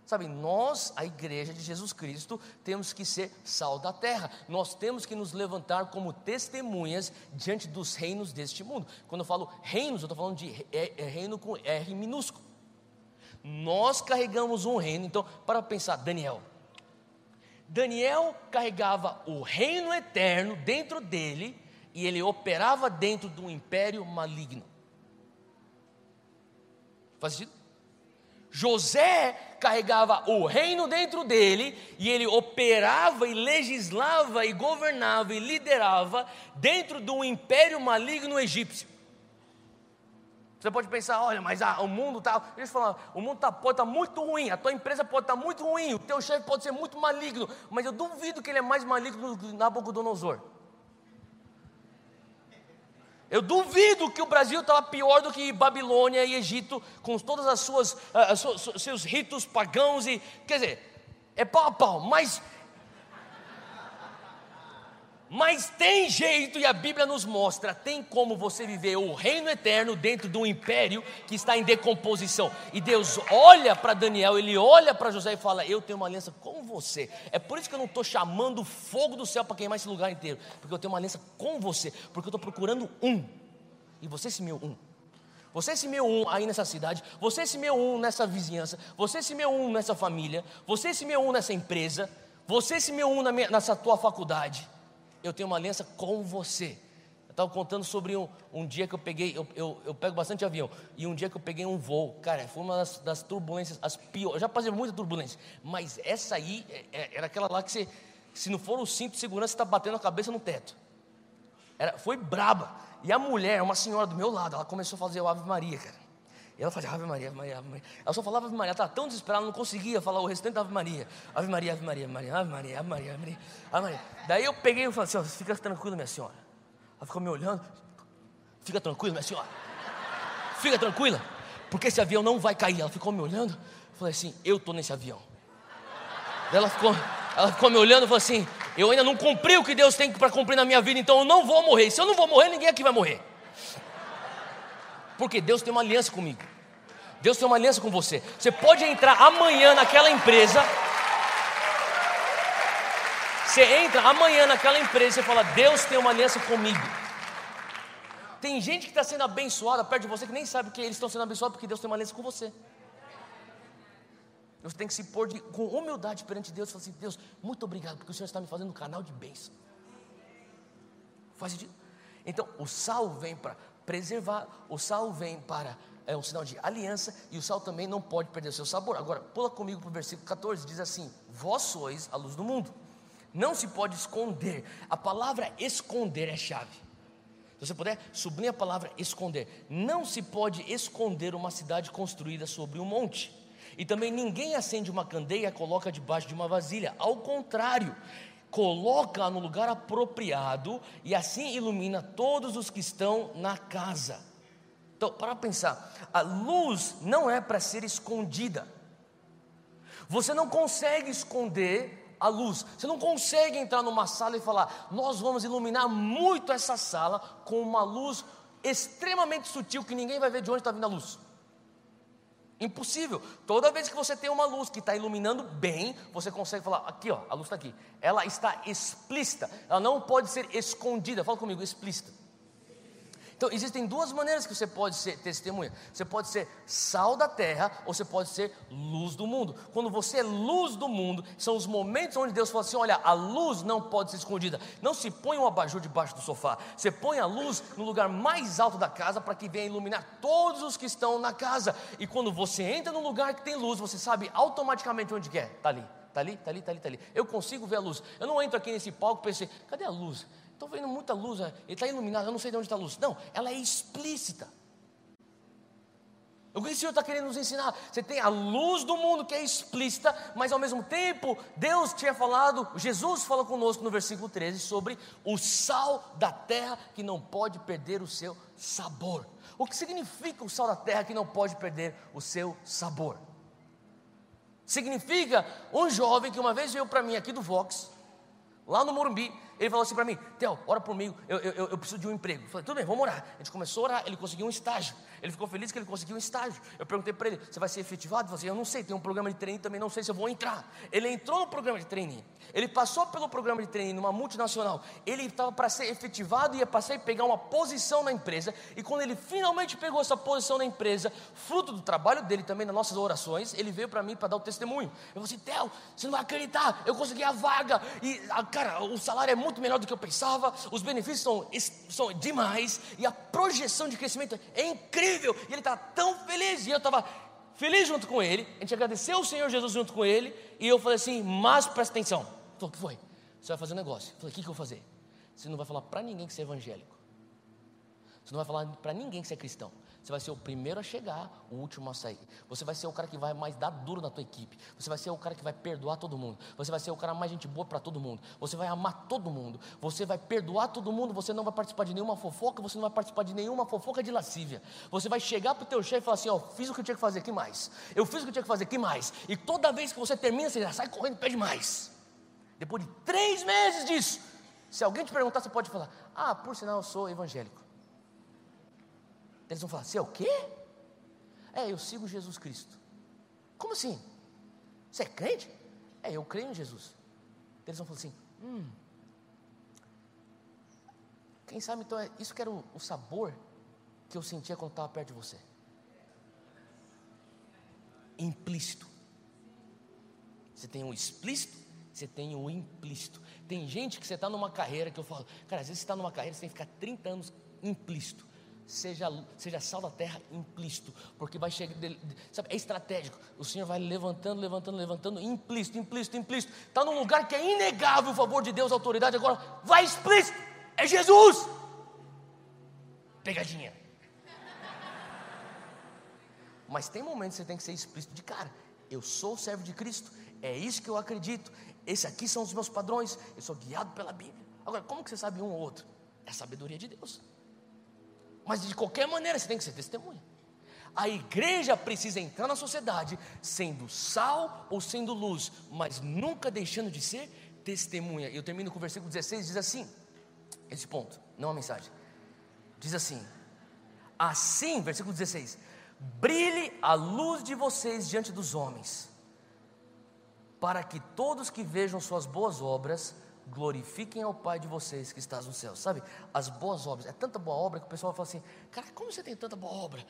Sabe, nós, a igreja de Jesus Cristo, temos que ser sal da terra. Nós temos que nos levantar como testemunhas diante dos reinos deste mundo. Quando eu falo reinos, eu estou falando de é, é reino com R minúsculo. Nós carregamos um reino, então, para pensar, Daniel, Daniel carregava o reino eterno dentro dele e ele operava dentro de um império maligno. Faz sentido? José carregava o reino dentro dele e ele operava e legislava e governava e liderava dentro de um império maligno egípcio. Você pode pensar, olha, mas ah, o mundo está. Deixa eu falar, o mundo tá, pode estar tá muito ruim, a tua empresa pode estar tá muito ruim, o teu chefe pode ser muito maligno, mas eu duvido que ele é mais maligno do que Nabucodonosor. Eu duvido que o Brasil estava pior do que Babilônia e Egito, com todas as suas uh, seus ritos pagãos e quer dizer, é pau a pau, mas mas tem jeito e a Bíblia nos mostra, tem como você viver o reino eterno dentro de um império que está em decomposição. E Deus olha para Daniel, ele olha para José e fala: Eu tenho uma aliança com você. É por isso que eu não estou chamando fogo do céu para queimar esse lugar inteiro, porque eu tenho uma aliança com você, porque eu estou procurando um. E você se meu um. Você se meu um aí nessa cidade, você se meu um nessa vizinhança, você se meu um nessa família, você se meu um nessa empresa, você se meu um na minha, nessa tua faculdade eu tenho uma aliança com você. Eu estava contando sobre um, um, dia que eu peguei, eu, eu, eu, pego bastante avião, e um dia que eu peguei um voo, cara, foi uma das, das turbulências, as piores, eu já passei muita turbulência, mas essa aí é, é, era aquela lá que você, se não for o cinto de segurança, você está batendo a cabeça no teto. Era, foi braba. E a mulher, uma senhora do meu lado, ela começou a fazer o Ave Maria, cara. Ela fazia Ave Maria, Ave Maria, Ave Maria. Ela só falava Ave Maria, ela estava tão desesperada, não conseguia falar o restante da Ave Maria. Ave Maria, Ave Maria, Ave Maria, Ave Maria, Ave Maria, Ave Maria, Ave Maria. Daí eu peguei e falei assim, ó, fica tranquila, minha senhora. Ela ficou me olhando, fica tranquila, minha senhora. Fica tranquila, porque esse avião não vai cair. Ela ficou me olhando, falei assim, eu estou nesse avião. Daí ela ficou, ela ficou me olhando e falou assim, eu ainda não cumpri o que Deus tem para cumprir na minha vida, então eu não vou morrer. Se eu não vou morrer, ninguém aqui vai morrer. Porque Deus tem uma aliança comigo. Deus tem uma aliança com você. Você pode entrar amanhã naquela empresa. Você entra amanhã naquela empresa e fala: Deus tem uma aliança comigo. Tem gente que está sendo abençoada perto de você que nem sabe que eles estão sendo abençoados porque Deus tem uma aliança com você. Você tem que se pôr de, com humildade perante Deus e falar assim: Deus, muito obrigado porque o Senhor está me fazendo um canal de bênção. Faz sentido? Então, o sal vem para preservar, o sal vem para é um sinal de aliança e o sal também não pode perder o seu sabor. Agora, pula comigo para o versículo 14, diz assim: Vós sois a luz do mundo, não se pode esconder. A palavra esconder é chave. Se você puder, sublinhe a palavra esconder. Não se pode esconder uma cidade construída sobre um monte. E também ninguém acende uma candeia e coloca debaixo de uma vasilha. Ao contrário, coloca no lugar apropriado e assim ilumina todos os que estão na casa. Então, para pensar, a luz não é para ser escondida. Você não consegue esconder a luz. Você não consegue entrar numa sala e falar: "Nós vamos iluminar muito essa sala com uma luz extremamente sutil que ninguém vai ver de onde está vindo a luz". Impossível. Toda vez que você tem uma luz que está iluminando bem, você consegue falar: aqui, ó, a luz está aqui. Ela está explícita. Ela não pode ser escondida. Fala comigo, explícita. Então, existem duas maneiras que você pode ser testemunha. Você pode ser sal da terra ou você pode ser luz do mundo. Quando você é luz do mundo, são os momentos onde Deus fala assim: olha, a luz não pode ser escondida. Não se põe um abajur debaixo do sofá. Você põe a luz no lugar mais alto da casa para que venha iluminar todos os que estão na casa. E quando você entra num lugar que tem luz, você sabe automaticamente onde quer. Está ali, está ali, está ali, está ali, está ali. Eu consigo ver a luz. Eu não entro aqui nesse palco e pensei: cadê a luz? Estou vendo muita luz, é, ele está iluminado, eu não sei de onde está a luz. Não, ela é explícita. O que o Senhor está querendo nos ensinar? Você tem a luz do mundo que é explícita, mas ao mesmo tempo, Deus tinha falado, Jesus fala conosco no versículo 13 sobre o sal da terra que não pode perder o seu sabor. O que significa o sal da terra que não pode perder o seu sabor? Significa um jovem que uma vez veio para mim aqui do Vox, lá no Morumbi, ele falou assim para mim: Theo, ora por mim, eu, eu, eu, preciso de um emprego. Eu falei: tudo bem, vamos orar. A gente começou a orar, ele conseguiu um estágio. Ele ficou feliz que ele conseguiu um estágio. Eu perguntei para ele: você vai ser efetivado? Ele falou assim: eu não sei, tem um programa de treino também, não sei se eu vou entrar. Ele entrou no programa de treino. Ele passou pelo programa de treino numa multinacional. Ele estava para ser efetivado e ia passar e pegar uma posição na empresa. E quando ele finalmente pegou essa posição na empresa, fruto do trabalho dele também, nas nossas orações, ele veio para mim para dar o testemunho. Eu falei assim: Theo, você não vai acreditar, eu consegui a vaga. E, cara, o salário é muito muito melhor do que eu pensava, os benefícios são, são demais, e a projeção de crescimento é incrível, e ele está tão feliz, e eu estava feliz junto com ele, a gente agradeceu o Senhor Jesus junto com ele, e eu falei assim, mas presta atenção, ele falou, o que foi? Você vai fazer um negócio, eu falei, o que, que eu vou fazer? Você não vai falar para ninguém que você é evangélico, você não vai falar para ninguém que você é cristão, você vai ser o primeiro a chegar, o último a sair. Você vai ser o cara que vai mais dar duro na tua equipe. Você vai ser o cara que vai perdoar todo mundo. Você vai ser o cara mais gente boa para todo mundo. Você vai amar todo mundo. Você vai perdoar todo mundo. Você não vai participar de nenhuma fofoca. Você não vai participar de nenhuma fofoca de lascívia. Você vai chegar para o teu chefe e falar assim: ó, fiz o que eu tinha que fazer, que mais? Eu fiz o que eu tinha que fazer, que mais? E toda vez que você termina, você já sai correndo e pede mais. Depois de três meses disso, se alguém te perguntar, você pode falar: ah, por sinal, eu sou evangélico. Eles vão falar: Você é o quê? É, eu sigo Jesus Cristo. Como assim? Você é crente? É, eu creio em Jesus. Eles vão falar assim: Hum. Quem sabe então é isso que era o, o sabor que eu sentia quando estava perto de você. Implícito. Você tem o explícito, você tem o implícito. Tem gente que você está numa carreira que eu falo, cara, às vezes você está numa carreira, você tem que ficar 30 anos implícito seja, seja sal da terra implícito, porque vai chegar, sabe, é estratégico. O Senhor vai levantando, levantando, levantando, implícito, implícito, implícito. Está num lugar que é inegável o favor de Deus, a autoridade, agora vai explícito, é Jesus. Pegadinha. Mas tem momentos que você tem que ser explícito de cara. Eu sou servo de Cristo, é isso que eu acredito. Esses aqui são os meus padrões, eu sou guiado pela Bíblia. Agora, como que você sabe um ou outro? É sabedoria de Deus. Mas de qualquer maneira você tem que ser testemunha. A igreja precisa entrar na sociedade sendo sal ou sendo luz, mas nunca deixando de ser testemunha. Eu termino com o versículo 16, diz assim: esse ponto, não a mensagem. Diz assim: Assim, versículo 16: Brilhe a luz de vocês diante dos homens, para que todos que vejam suas boas obras glorifiquem ao Pai de vocês que estás no céu. Sabe, as boas obras, é tanta boa obra que o pessoal fala assim, cara, como você tem tanta boa obra?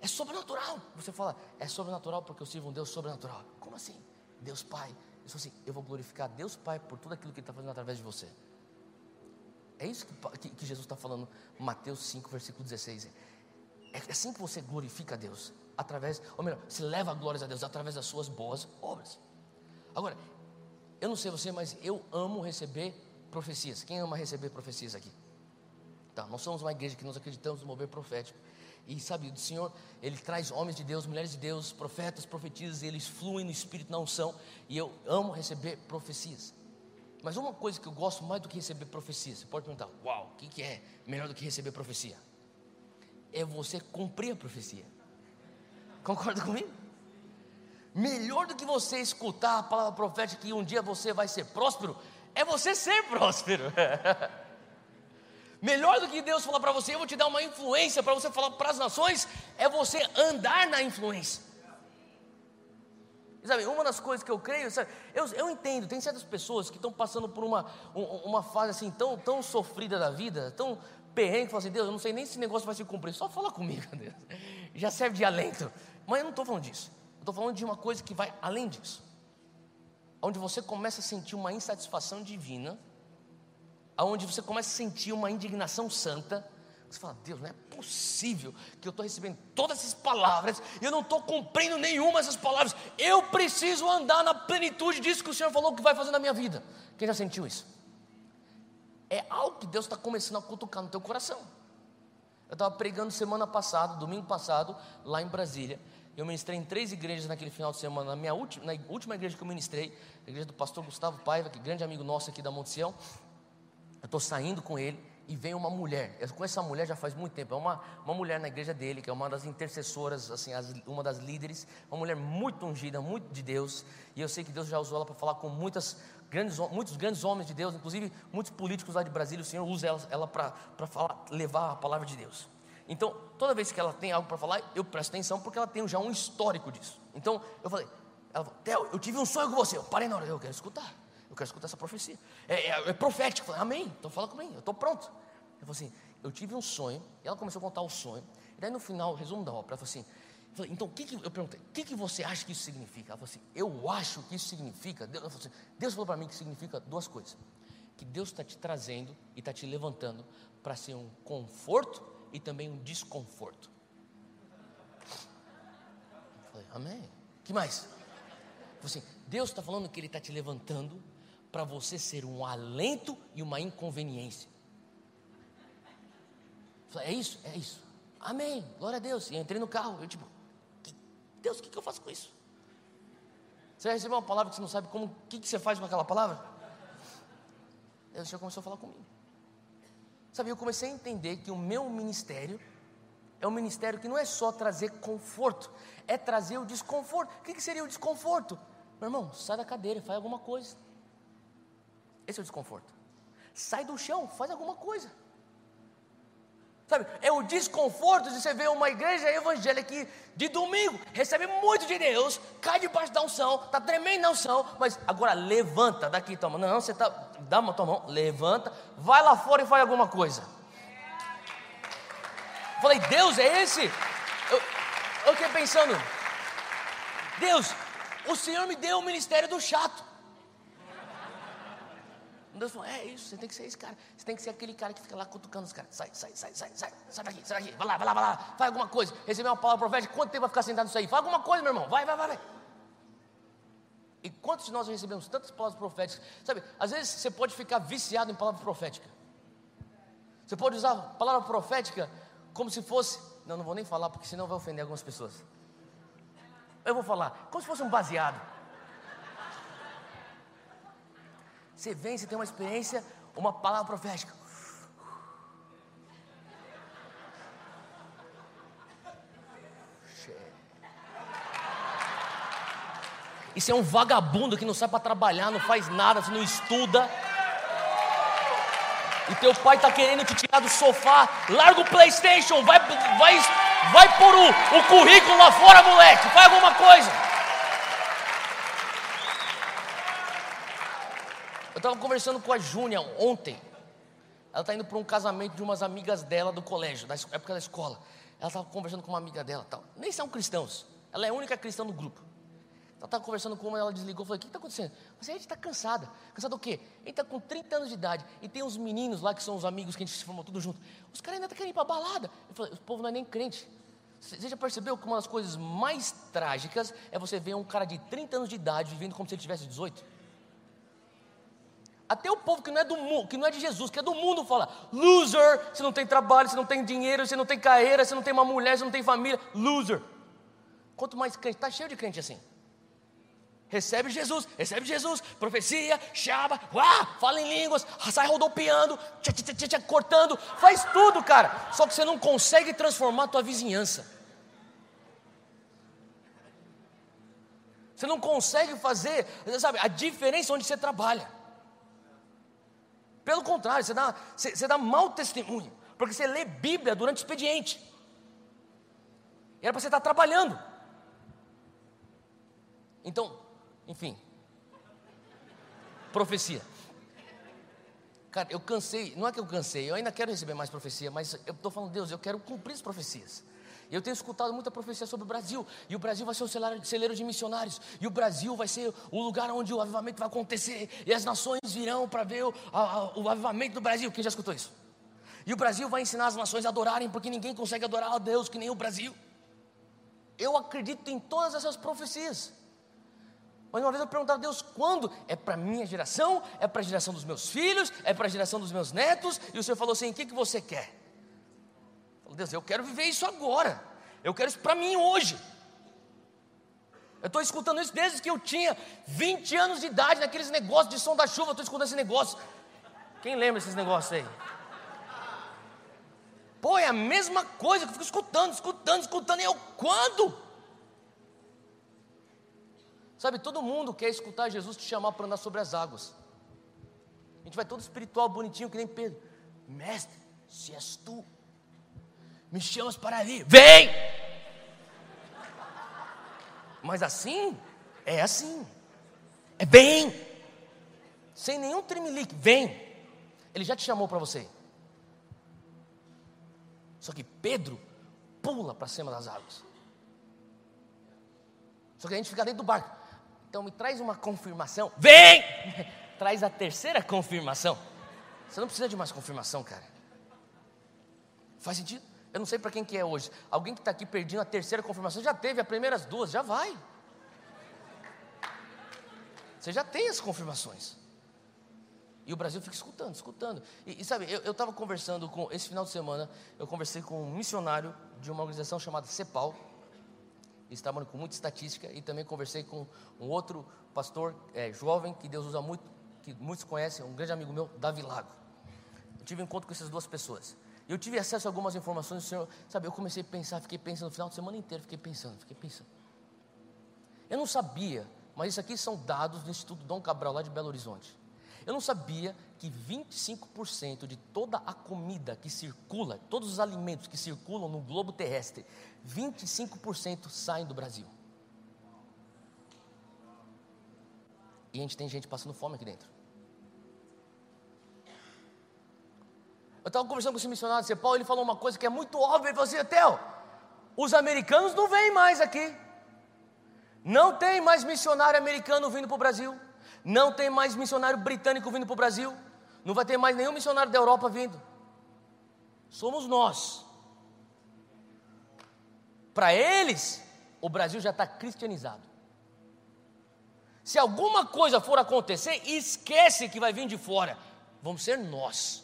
É sobrenatural. Você fala, é sobrenatural porque eu sirvo um Deus sobrenatural. Como assim? Deus Pai. Eu falo assim, eu vou glorificar Deus Pai por tudo aquilo que Ele está fazendo através de você. É isso que, que, que Jesus está falando, Mateus 5, versículo 16. É, é assim que você glorifica a Deus, através, ou melhor, se leva glórias a Deus através das suas boas obras. Agora, eu não sei você, mas eu amo receber profecias. Quem ama receber profecias aqui? Tá, nós somos uma igreja que nós acreditamos no mover profético. E sabe, o Senhor, Ele traz homens de Deus, mulheres de Deus, profetas, profetisas, eles fluem no Espírito na unção. E eu amo receber profecias. Mas uma coisa que eu gosto mais do que receber profecias, você pode perguntar, uau, o que, que é melhor do que receber profecia? É você cumprir a profecia. Concorda comigo? Melhor do que você escutar a palavra profética que um dia você vai ser próspero, é você ser próspero. Melhor do que Deus falar para você, eu vou te dar uma influência para você falar para as nações, é você andar na influência. Sabe, uma das coisas que eu creio, sabe, eu, eu entendo, tem certas pessoas que estão passando por uma, uma fase assim tão, tão sofrida da vida, tão perrengue, falam assim, Deus, eu não sei nem se esse negócio vai se cumprir, só fala comigo, Deus. Já serve de alento. Mas eu não estou falando disso estou falando de uma coisa que vai além disso. Onde você começa a sentir uma insatisfação divina, aonde você começa a sentir uma indignação santa. Você fala, Deus, não é possível que eu estou recebendo todas essas palavras e eu não estou cumprindo nenhuma dessas palavras. Eu preciso andar na plenitude disso que o Senhor falou que vai fazer na minha vida. Quem já sentiu isso? É algo que Deus está começando a cutucar no teu coração. Eu estava pregando semana passada, domingo passado, lá em Brasília, eu ministrei em três igrejas naquele final de semana. Na minha última, na última igreja que eu ministrei, a igreja do pastor Gustavo Paiva, que é grande amigo nosso aqui da Monte Sião. Eu estou saindo com ele e vem uma mulher. Eu conheço essa mulher já faz muito tempo. É uma, uma mulher na igreja dele, que é uma das intercessoras, assim, as, uma das líderes. Uma mulher muito ungida, muito de Deus. E eu sei que Deus já usou ela para falar com muitas grandes, muitos grandes homens de Deus, inclusive muitos políticos lá de Brasília. O Senhor usa ela, ela para levar a palavra de Deus. Então, toda vez que ela tem algo para falar, eu presto atenção porque ela tem já um histórico disso. Então, eu falei, ela falou, Theo, eu tive um sonho com você. Eu parei na hora, eu quero escutar. Eu quero escutar essa profecia. É, é, é profético. Eu falei, amém. Então fala comigo, eu estou pronto. Eu falei assim, eu tive um sonho. E ela começou a contar o sonho. E daí no final, resumo da obra, ela falou assim, eu falei, então, o que, que eu perguntei, o que, que você acha que isso significa? Ela falou assim, eu acho que isso significa, Deus, assim, Deus falou para mim que significa duas coisas. que Deus está te trazendo e está te levantando para ser um conforto e também um desconforto. Eu falei, amém. que mais? assim, Deus está falando que Ele está te levantando para você ser um alento e uma inconveniência. Eu falei, é isso? É isso. Amém. Glória a Deus. E entrei no carro. Eu tipo, Deus, o que, que eu faço com isso? Você vai receber uma palavra que você não sabe como, o que, que você faz com aquela palavra? Deus já começou a falar comigo. Sabe, eu comecei a entender que o meu ministério é um ministério que não é só trazer conforto, é trazer o desconforto. O que, seria o desconforto? Meu irmão, sai da cadeira, faz alguma coisa. Esse é o desconforto. Sai do chão, faz alguma coisa. Sabe, é o desconforto de você ver uma igreja evangélica que de domingo recebe muito de Deus, cai debaixo da unção, está tremendo na unção, mas agora levanta daqui, toma. Não, você está, dá uma tua mão, levanta, vai lá fora e faz alguma coisa. Falei, Deus, é esse? Eu, eu fiquei pensando, Deus, o Senhor me deu o ministério do chato. Deus falou: É isso, você tem que ser esse cara. Você tem que ser aquele cara que fica lá cutucando os caras. Sai, sai, sai, sai, sai, sai daqui, sai daqui. Vai lá, vai lá, vai lá. Faz alguma coisa. Receber uma palavra profética. Quanto tempo vai ficar sentado nisso aí? Faz alguma coisa, meu irmão. Vai, vai, vai, vai. E quantos de nós recebemos tantas palavras proféticas? Sabe, às vezes você pode ficar viciado em palavra profética. Você pode usar a palavra profética como se fosse. Não, não vou nem falar, porque senão vai ofender algumas pessoas. Eu vou falar, como se fosse um baseado. Você vem, você tem uma experiência, uma palavra profética. Isso é um vagabundo que não sai para trabalhar, não faz nada, você não estuda. E teu pai está querendo te tirar do sofá. Larga o PlayStation, vai, vai, vai por o, o currículo lá fora, moleque. Faz alguma coisa. Estava conversando com a Júnia ontem. Ela está indo para um casamento de umas amigas dela do colégio, da época da escola. Ela estava conversando com uma amiga dela, tal. nem são cristãos. Ela é a única cristã do grupo. Ela estava conversando com uma, ela desligou, falei: "O que está acontecendo?" Mas a gente está cansada. Cansada do quê? A gente está com 30 anos de idade e tem uns meninos lá que são os amigos que a gente se formou tudo junto. Os caras ainda tá querendo ir para balada. Eu falei: "O povo não é nem crente." Você já percebeu que uma das coisas mais trágicas é você ver um cara de 30 anos de idade vivendo como se ele tivesse 18? Até o povo que não é do mundo, que não é de Jesus, que é do mundo, fala: loser, você não tem trabalho, você não tem dinheiro, você não tem carreira, você não tem uma mulher, você não tem família, loser. Quanto mais crente, está cheio de crente assim. Recebe Jesus, recebe Jesus, profecia, chaba, uá, fala em línguas, sai rodopiando, tchá, tchá, tchá, cortando, faz tudo, cara. Só que você não consegue transformar a tua vizinhança. Você não consegue fazer, sabe, a diferença onde você trabalha. Pelo contrário, você dá, você, você dá mau testemunho, porque você lê Bíblia durante o expediente. Era para você estar trabalhando. Então, enfim. Profecia. Cara, eu cansei, não é que eu cansei, eu ainda quero receber mais profecia, mas eu estou falando, Deus, eu quero cumprir as profecias. Eu tenho escutado muita profecia sobre o Brasil, e o Brasil vai ser um celeiro de missionários, e o Brasil vai ser o lugar onde o avivamento vai acontecer, e as nações virão para ver o, a, o avivamento do Brasil. Quem já escutou isso? E o Brasil vai ensinar as nações a adorarem, porque ninguém consegue adorar a Deus que nem o Brasil. Eu acredito em todas essas profecias. Mas uma vez eu perguntava a Deus quando? É para a minha geração? É para a geração dos meus filhos? É para a geração dos meus netos? E o Senhor falou assim: o que, que você quer? Deus, eu quero viver isso agora. Eu quero isso para mim hoje. Eu estou escutando isso desde que eu tinha 20 anos de idade, naqueles negócios de som da chuva. Eu estou escutando esse negócio. Quem lembra desses negócios aí? Pô, é a mesma coisa que eu fico escutando, escutando, escutando. E eu, quando? Sabe, todo mundo quer escutar Jesus te chamar para andar sobre as águas. A gente vai todo espiritual, bonitinho, que nem Pedro. Mestre, se és tu, me chamas para ali, vem! Mas assim, é assim, é bem, sem nenhum trimelique, vem. Ele já te chamou para você. Só que Pedro pula para cima das águas. Só que a gente fica dentro do barco. Então me traz uma confirmação. Vem! traz a terceira confirmação. Você não precisa de mais confirmação, cara. Faz sentido? Eu não sei para quem que é hoje. Alguém que está aqui perdendo a terceira confirmação já teve as primeiras duas, já vai. Você já tem as confirmações. E o Brasil fica escutando, escutando. E, e sabe, eu estava conversando com, esse final de semana, eu conversei com um missionário de uma organização chamada CEPAL. Eles com muita estatística. E também conversei com um outro pastor é, jovem, que Deus usa muito, que muitos conhecem, um grande amigo meu, Davi Lago. Eu tive um encontro com essas duas pessoas. Eu tive acesso a algumas informações Senhor. Sabe, eu comecei a pensar, fiquei pensando, no final de semana inteiro, fiquei pensando, fiquei pensando. Eu não sabia, mas isso aqui são dados do Instituto Dom Cabral, lá de Belo Horizonte. Eu não sabia que 25% de toda a comida que circula, todos os alimentos que circulam no globo terrestre, 25% saem do Brasil. E a gente tem gente passando fome aqui dentro. Eu estava conversando com esse missionário de Paulo, ele falou uma coisa que é muito óbvia, ele falou assim, Theo, os americanos não vêm mais aqui. Não tem mais missionário americano vindo para o Brasil. Não tem mais missionário britânico vindo para o Brasil. Não vai ter mais nenhum missionário da Europa vindo. Somos nós. Para eles, o Brasil já está cristianizado. Se alguma coisa for acontecer, esquece que vai vir de fora. Vamos ser nós.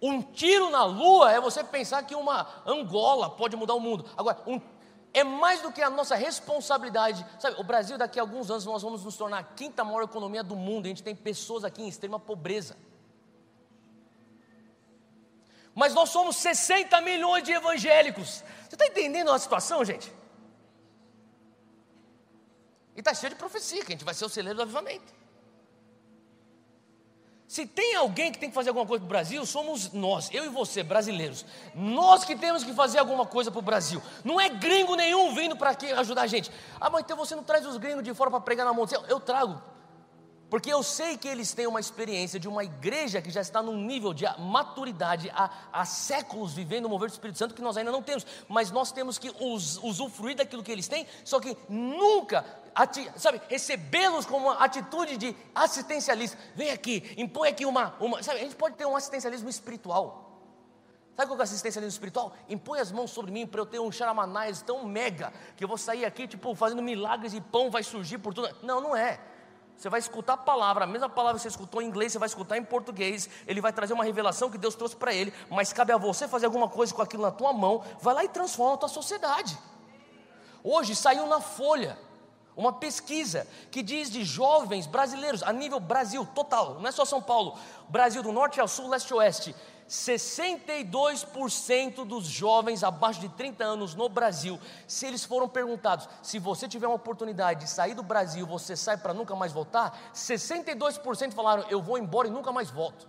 Um tiro na lua é você pensar que uma Angola pode mudar o mundo. Agora, um é mais do que a nossa responsabilidade. Sabe, o Brasil, daqui a alguns anos, nós vamos nos tornar a quinta maior economia do mundo. A gente tem pessoas aqui em extrema pobreza. Mas nós somos 60 milhões de evangélicos. Você está entendendo a situação, gente? E está cheio de profecia, que a gente vai ser o celeiro do avivamento. Se tem alguém que tem que fazer alguma coisa para o Brasil, somos nós, eu e você, brasileiros. Nós que temos que fazer alguma coisa para o Brasil. Não é gringo nenhum vindo para aqui ajudar a gente. Ah, mas então você não traz os gringos de fora para pregar na mão. Eu trago. Porque eu sei que eles têm uma experiência de uma igreja que já está num nível de maturidade há, há séculos vivendo o mover do Espírito Santo que nós ainda não temos. Mas nós temos que us, usufruir daquilo que eles têm, só que nunca ati, sabe, recebê-los como uma atitude de assistencialista. Vem aqui, impõe aqui uma, uma. Sabe, a gente pode ter um assistencialismo espiritual. Sabe qual é o assistencialismo espiritual? Impõe as mãos sobre mim para eu ter um charamanais tão mega que eu vou sair aqui, tipo, fazendo milagres e pão vai surgir por tudo. Não, não é. Você vai escutar a palavra, a mesma palavra que você escutou em inglês, você vai escutar em português. Ele vai trazer uma revelação que Deus trouxe para ele, mas cabe a você fazer alguma coisa com aquilo na tua mão. Vai lá e transforma a tua sociedade. Hoje saiu na Folha uma pesquisa que diz de jovens brasileiros, a nível Brasil total, não é só São Paulo, Brasil do norte ao sul, leste a oeste, 62% dos jovens abaixo de 30 anos no Brasil, se eles foram perguntados, se você tiver uma oportunidade de sair do Brasil, você sai para nunca mais voltar, 62% falaram, eu vou embora e nunca mais volto.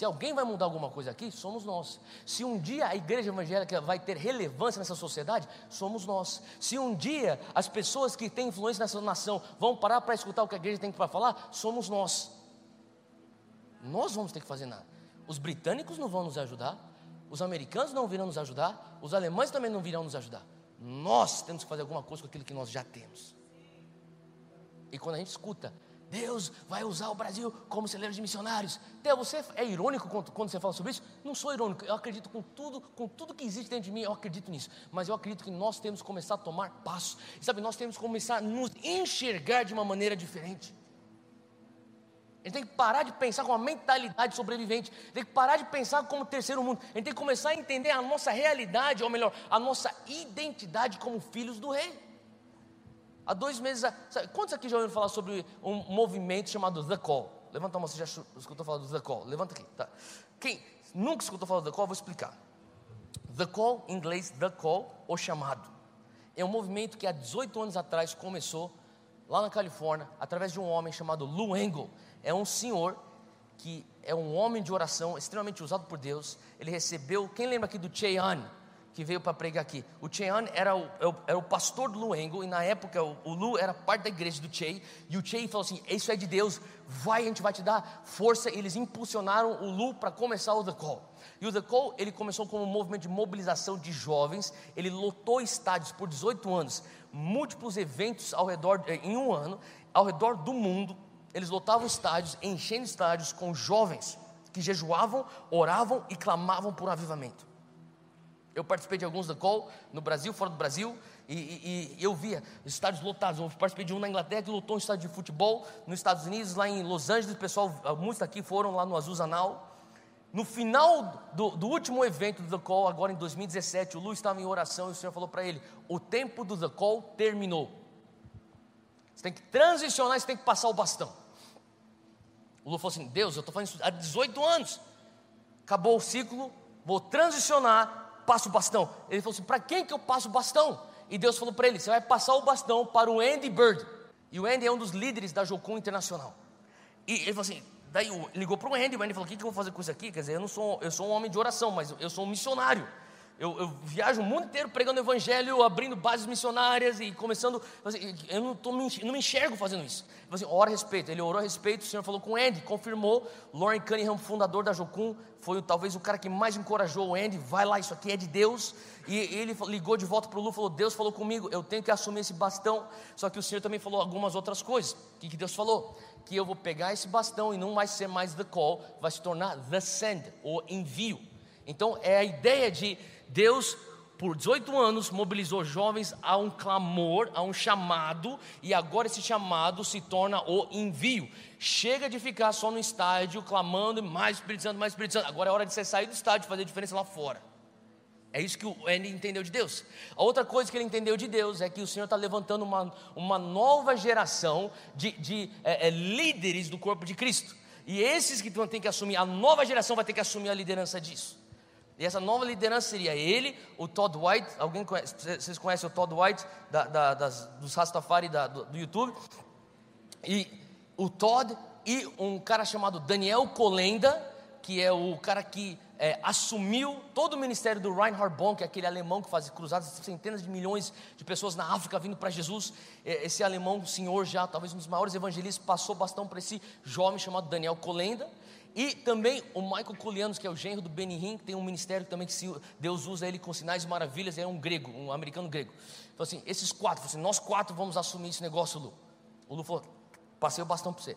Se alguém vai mudar alguma coisa aqui, somos nós. Se um dia a igreja evangélica vai ter relevância nessa sociedade, somos nós. Se um dia as pessoas que têm influência nessa nação vão parar para escutar o que a igreja tem para falar, somos nós. Nós vamos ter que fazer nada. Os britânicos não vão nos ajudar, os americanos não virão nos ajudar, os alemães também não virão nos ajudar. Nós temos que fazer alguma coisa com aquilo que nós já temos. E quando a gente escuta Deus vai usar o Brasil como celeiro de missionários. Deus, você é irônico quando você fala sobre isso? Não sou irônico, eu acredito com tudo, com tudo que existe dentro de mim, eu acredito nisso. Mas eu acredito que nós temos que começar a tomar passos. sabe, nós temos que começar a nos enxergar de uma maneira diferente. A gente tem que parar de pensar com uma mentalidade sobrevivente. Tem que parar de pensar como terceiro mundo. A gente tem que começar a entender a nossa realidade, ou melhor, a nossa identidade como filhos do rei. Há dois meses, sabe, quantos aqui já ouviram falar sobre um movimento chamado The Call? Levanta a mão, você já escutou falar do The Call? Levanta aqui, tá? Quem nunca escutou falar do The Call, vou explicar. The Call, em inglês, The Call, o chamado. É um movimento que há 18 anos atrás começou lá na Califórnia, através de um homem chamado Lou Engle. É um senhor que é um homem de oração extremamente usado por Deus. Ele recebeu, quem lembra aqui do Cheyenne? Que veio para pregar aqui. O Chean era o, é era o pastor do Luengo, e na época o, o Lu era parte da igreja do Che, e o Che falou assim: Isso é de Deus, vai, a gente vai te dar força. E eles impulsionaram o Lu para começar o The Call. E o The Call, ele começou como um movimento de mobilização de jovens, ele lotou estádios por 18 anos, múltiplos eventos ao redor, eh, em um ano, ao redor do mundo, eles lotavam estádios, enchendo estádios com jovens que jejuavam, oravam e clamavam por avivamento. Eu participei de alguns da Call no Brasil, fora do Brasil, e, e, e, eu via estádios lotados. Eu participei de um na Inglaterra que lotou um estádio de futebol, nos Estados Unidos, lá em Los Angeles, o pessoal, muitos daqui foram lá no Azuzanal. No final do, do, último evento do The Call, agora em 2017, o Lu estava em oração e o Senhor falou para ele: O tempo do The Call terminou. Você tem que transicionar, você tem que passar o bastão. O Lu falou assim: Deus, eu estou fazendo isso há 18 anos. Acabou o ciclo, vou transicionar, passo o bastão. Ele falou assim: Para quem que eu passo o bastão? E Deus falou para ele: Você vai passar o bastão para o Andy Bird. E o Andy é um dos líderes da Jocum Internacional. E ele falou assim: Daí ligou para o Andy, o Andy falou: O que, que eu vou fazer com isso aqui? Quer dizer, eu não sou, eu sou um homem de oração, mas eu sou um missionário. Eu, eu, viajo o mundo inteiro pregando o evangelho, abrindo bases missionárias e começando. Assim, eu não, tô, não me enxergo fazendo isso. Assim, ora a respeito. Ele orou a respeito, o Senhor falou com o Andy, confirmou. Lauren Cunningham, fundador da Jocum, foi talvez o cara que mais encorajou o Andy. Vai lá, isso aqui é de Deus. E ele ligou de volta para o Lu falou: Deus falou comigo, eu tenho que assumir esse bastão. Só que o Senhor também falou algumas outras coisas. O que, que Deus falou? Que eu vou pegar esse bastão e não vai ser mais the call, vai se tornar the send, ou envio. Então é a ideia de Deus, por 18 anos, mobilizou jovens a um clamor, a um chamado, e agora esse chamado se torna o envio. Chega de ficar só no estádio clamando, mais Espírito Santo, mais Espírito Santo. Agora é hora de você sair do estádio e fazer diferença lá fora. É isso que o Andy entendeu de Deus. A outra coisa que ele entendeu de Deus é que o Senhor está levantando uma, uma nova geração de, de é, é, líderes do corpo de Cristo. E esses que têm que assumir, a nova geração vai ter que assumir a liderança disso. E essa nova liderança seria ele, o Todd White. Alguém conhece, vocês conhecem o Todd White da, da, das, dos Rastafari da, do, do YouTube? E o Todd e um cara chamado Daniel Colenda, que é o cara que é, assumiu todo o ministério do Reinhard Bonk, aquele alemão que faz cruzadas, centenas de milhões de pessoas na África vindo para Jesus. É, esse alemão, senhor já, talvez um dos maiores evangelistas, passou bastão para esse jovem chamado Daniel Colenda. E também o Michael Kulianos, que é o genro do Benny que tem um ministério também que Deus usa ele com sinais e maravilhas, é um grego, um americano grego. Então assim, esses quatro, assim, nós quatro vamos assumir esse negócio, Lu. O Lu falou, passei o bastão para você.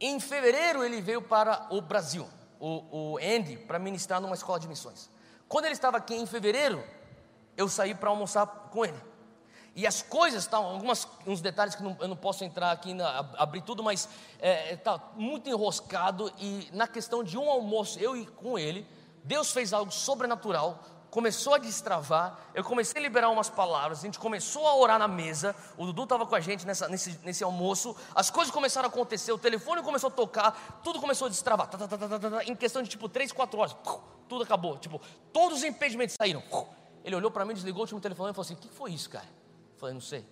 Em fevereiro ele veio para o Brasil, o, o Andy, para ministrar numa escola de missões. Quando ele estava aqui em fevereiro, eu saí para almoçar com ele. E as coisas estão, alguns uns detalhes que não, eu não posso entrar aqui, na, abrir tudo, mas está é, é tá muito enroscado. E na questão de um almoço, eu e com ele, Deus fez algo sobrenatural, começou a destravar. Eu comecei a liberar umas palavras, a gente começou a orar na mesa. O Dudu estava com a gente nessa, nesse, nesse almoço. As coisas começaram a acontecer, o telefone começou a tocar, tudo começou a destravar. Tá, tá, tá, em questão de tipo 3, 4 horas, tudo acabou. Tipo, todos os impedimentos saíram. Ele olhou para mim, desligou o último telefone e falou assim: O que foi isso, cara? Falei, não sei.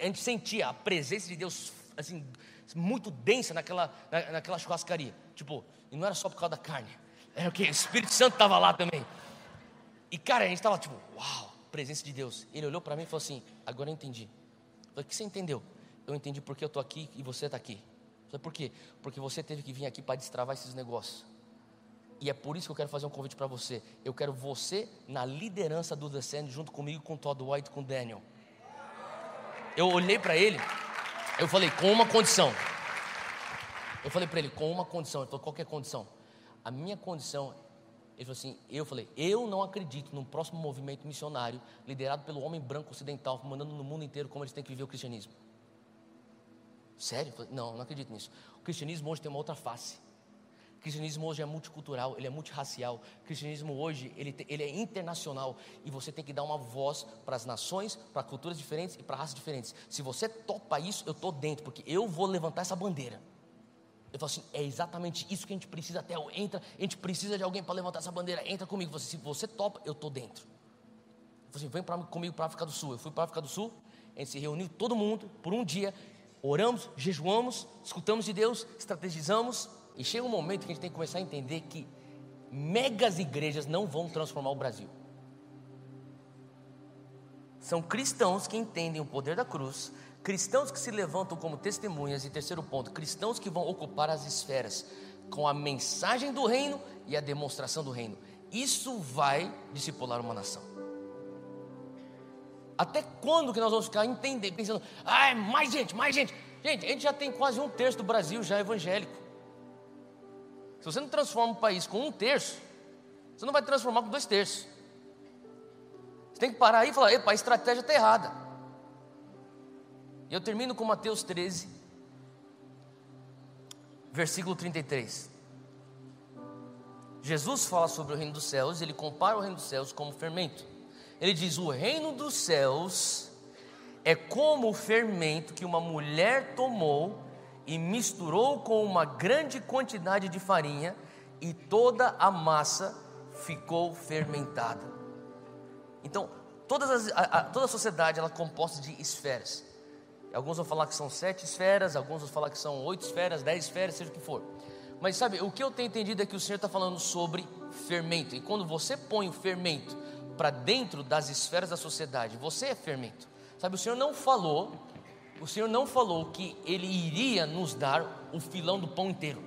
A gente sentia a presença de Deus assim, muito densa naquela, na, naquela churrascaria. Tipo, e não era só por causa da carne. Era o que? O Espírito Santo estava lá também. E cara, a gente estava tipo, uau, presença de Deus. Ele olhou para mim e falou assim: agora eu entendi. Eu falei, o que você entendeu? Eu entendi porque eu estou aqui e você está aqui. Sabe por quê? Porque você teve que vir aqui para destravar esses negócios. E é por isso que eu quero fazer um convite para você. Eu quero você na liderança do Descend junto comigo, com Todd White, com Daniel. Eu olhei para ele, eu falei, com uma condição. Eu falei para ele, com uma condição. Ele falou, qual é condição? A minha condição, ele falou assim, eu falei, eu não acredito num próximo movimento missionário liderado pelo homem branco ocidental, mandando no mundo inteiro como eles têm que viver o cristianismo. Sério? Falei, não, não acredito nisso. O cristianismo hoje tem uma outra face cristianismo hoje é multicultural, ele é multirracial. Cristianismo hoje ele, ele é internacional e você tem que dar uma voz para as nações, para culturas diferentes e para raças diferentes. Se você topa isso, eu estou dentro, porque eu vou levantar essa bandeira. Eu falo assim, é exatamente isso que a gente precisa até entra, a gente precisa de alguém para levantar essa bandeira, entra comigo. se você topa, eu estou dentro. Eu falei assim, vem pra, comigo para a África do Sul. Eu fui para a África do Sul, a gente se reuniu todo mundo por um dia, oramos, jejuamos, escutamos de Deus, estrategizamos, e chega um momento que a gente tem que começar a entender que megas igrejas não vão transformar o Brasil. São cristãos que entendem o poder da cruz, cristãos que se levantam como testemunhas, e terceiro ponto, cristãos que vão ocupar as esferas com a mensagem do reino e a demonstração do reino. Isso vai discipular uma nação. Até quando que nós vamos ficar entendendo, pensando, ah, mais gente, mais gente. Gente, a gente já tem quase um terço do Brasil já evangélico. Se você não transforma um país com um terço, você não vai transformar com dois terços. Você tem que parar aí e falar, epa, a estratégia está errada. E eu termino com Mateus 13, versículo 33. Jesus fala sobre o reino dos céus, ele compara o reino dos céus como fermento. Ele diz: O reino dos céus é como o fermento que uma mulher tomou e misturou com uma grande quantidade de farinha, e toda a massa ficou fermentada. Então, as, a, a, toda a sociedade ela é composta de esferas. Alguns vão falar que são sete esferas, alguns vão falar que são oito esferas, dez esferas, seja o que for. Mas sabe, o que eu tenho entendido é que o Senhor está falando sobre fermento. E quando você põe o fermento para dentro das esferas da sociedade, você é fermento. Sabe, o Senhor não falou, o Senhor não falou que Ele iria nos dar o filão do pão inteiro.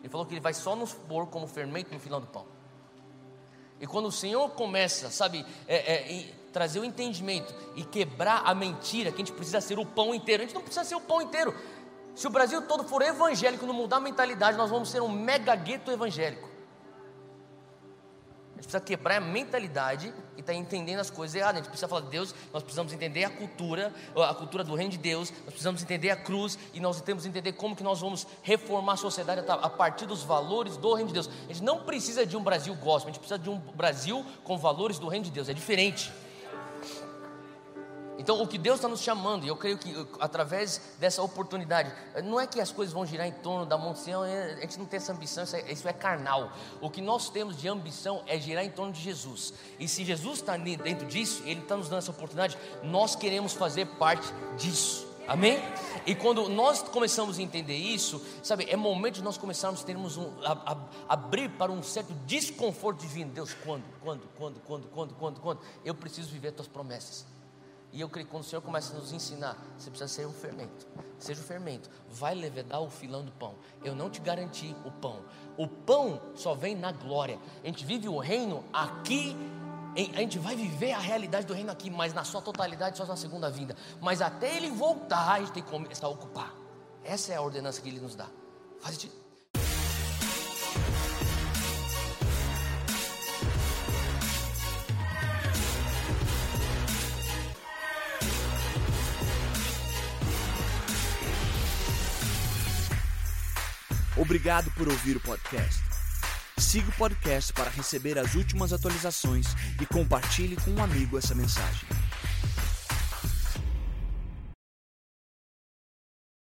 Ele falou que Ele vai só nos pôr como fermento no filão do pão. E quando o Senhor começa, sabe, é, é, trazer o entendimento e quebrar a mentira que a gente precisa ser o pão inteiro, a gente não precisa ser o pão inteiro. Se o Brasil todo for evangélico, não mudar a mentalidade, nós vamos ser um mega gueto evangélico. A gente precisa quebrar a mentalidade e estar tá entendendo as coisas erradas. A gente precisa falar de Deus, nós precisamos entender a cultura, a cultura do reino de Deus, nós precisamos entender a cruz e nós temos que entender como que nós vamos reformar a sociedade a partir dos valores do reino de Deus. A gente não precisa de um Brasil gospel, a gente precisa de um Brasil com valores do reino de Deus. É diferente. Então, o que Deus está nos chamando, e eu creio que através dessa oportunidade, não é que as coisas vão girar em torno da Monte Sião, é, a gente não tem essa ambição, isso é, isso é carnal. O que nós temos de ambição é girar em torno de Jesus. E se Jesus está dentro disso, Ele está nos dando essa oportunidade, nós queremos fazer parte disso. Amém? E quando nós começamos a entender isso, sabe, é momento de nós começarmos termos um, a, a, abrir para um certo desconforto divino. Deus, quando, quando, quando, quando, quando, quando, quando? Eu preciso viver as tuas promessas. E eu creio que quando o Senhor começa a nos ensinar, você precisa ser um fermento. Seja o fermento, vai levedar o filão do pão. Eu não te garanti o pão. O pão só vem na glória. A gente vive o reino aqui a gente vai viver a realidade do reino aqui, mas na sua totalidade, só na segunda vinda. Mas até ele voltar, a gente tem que começar a ocupar. Essa é a ordenança que ele nos dá. Faz sentido. Obrigado por ouvir o podcast. Siga o podcast para receber as últimas atualizações e compartilhe com um amigo essa mensagem.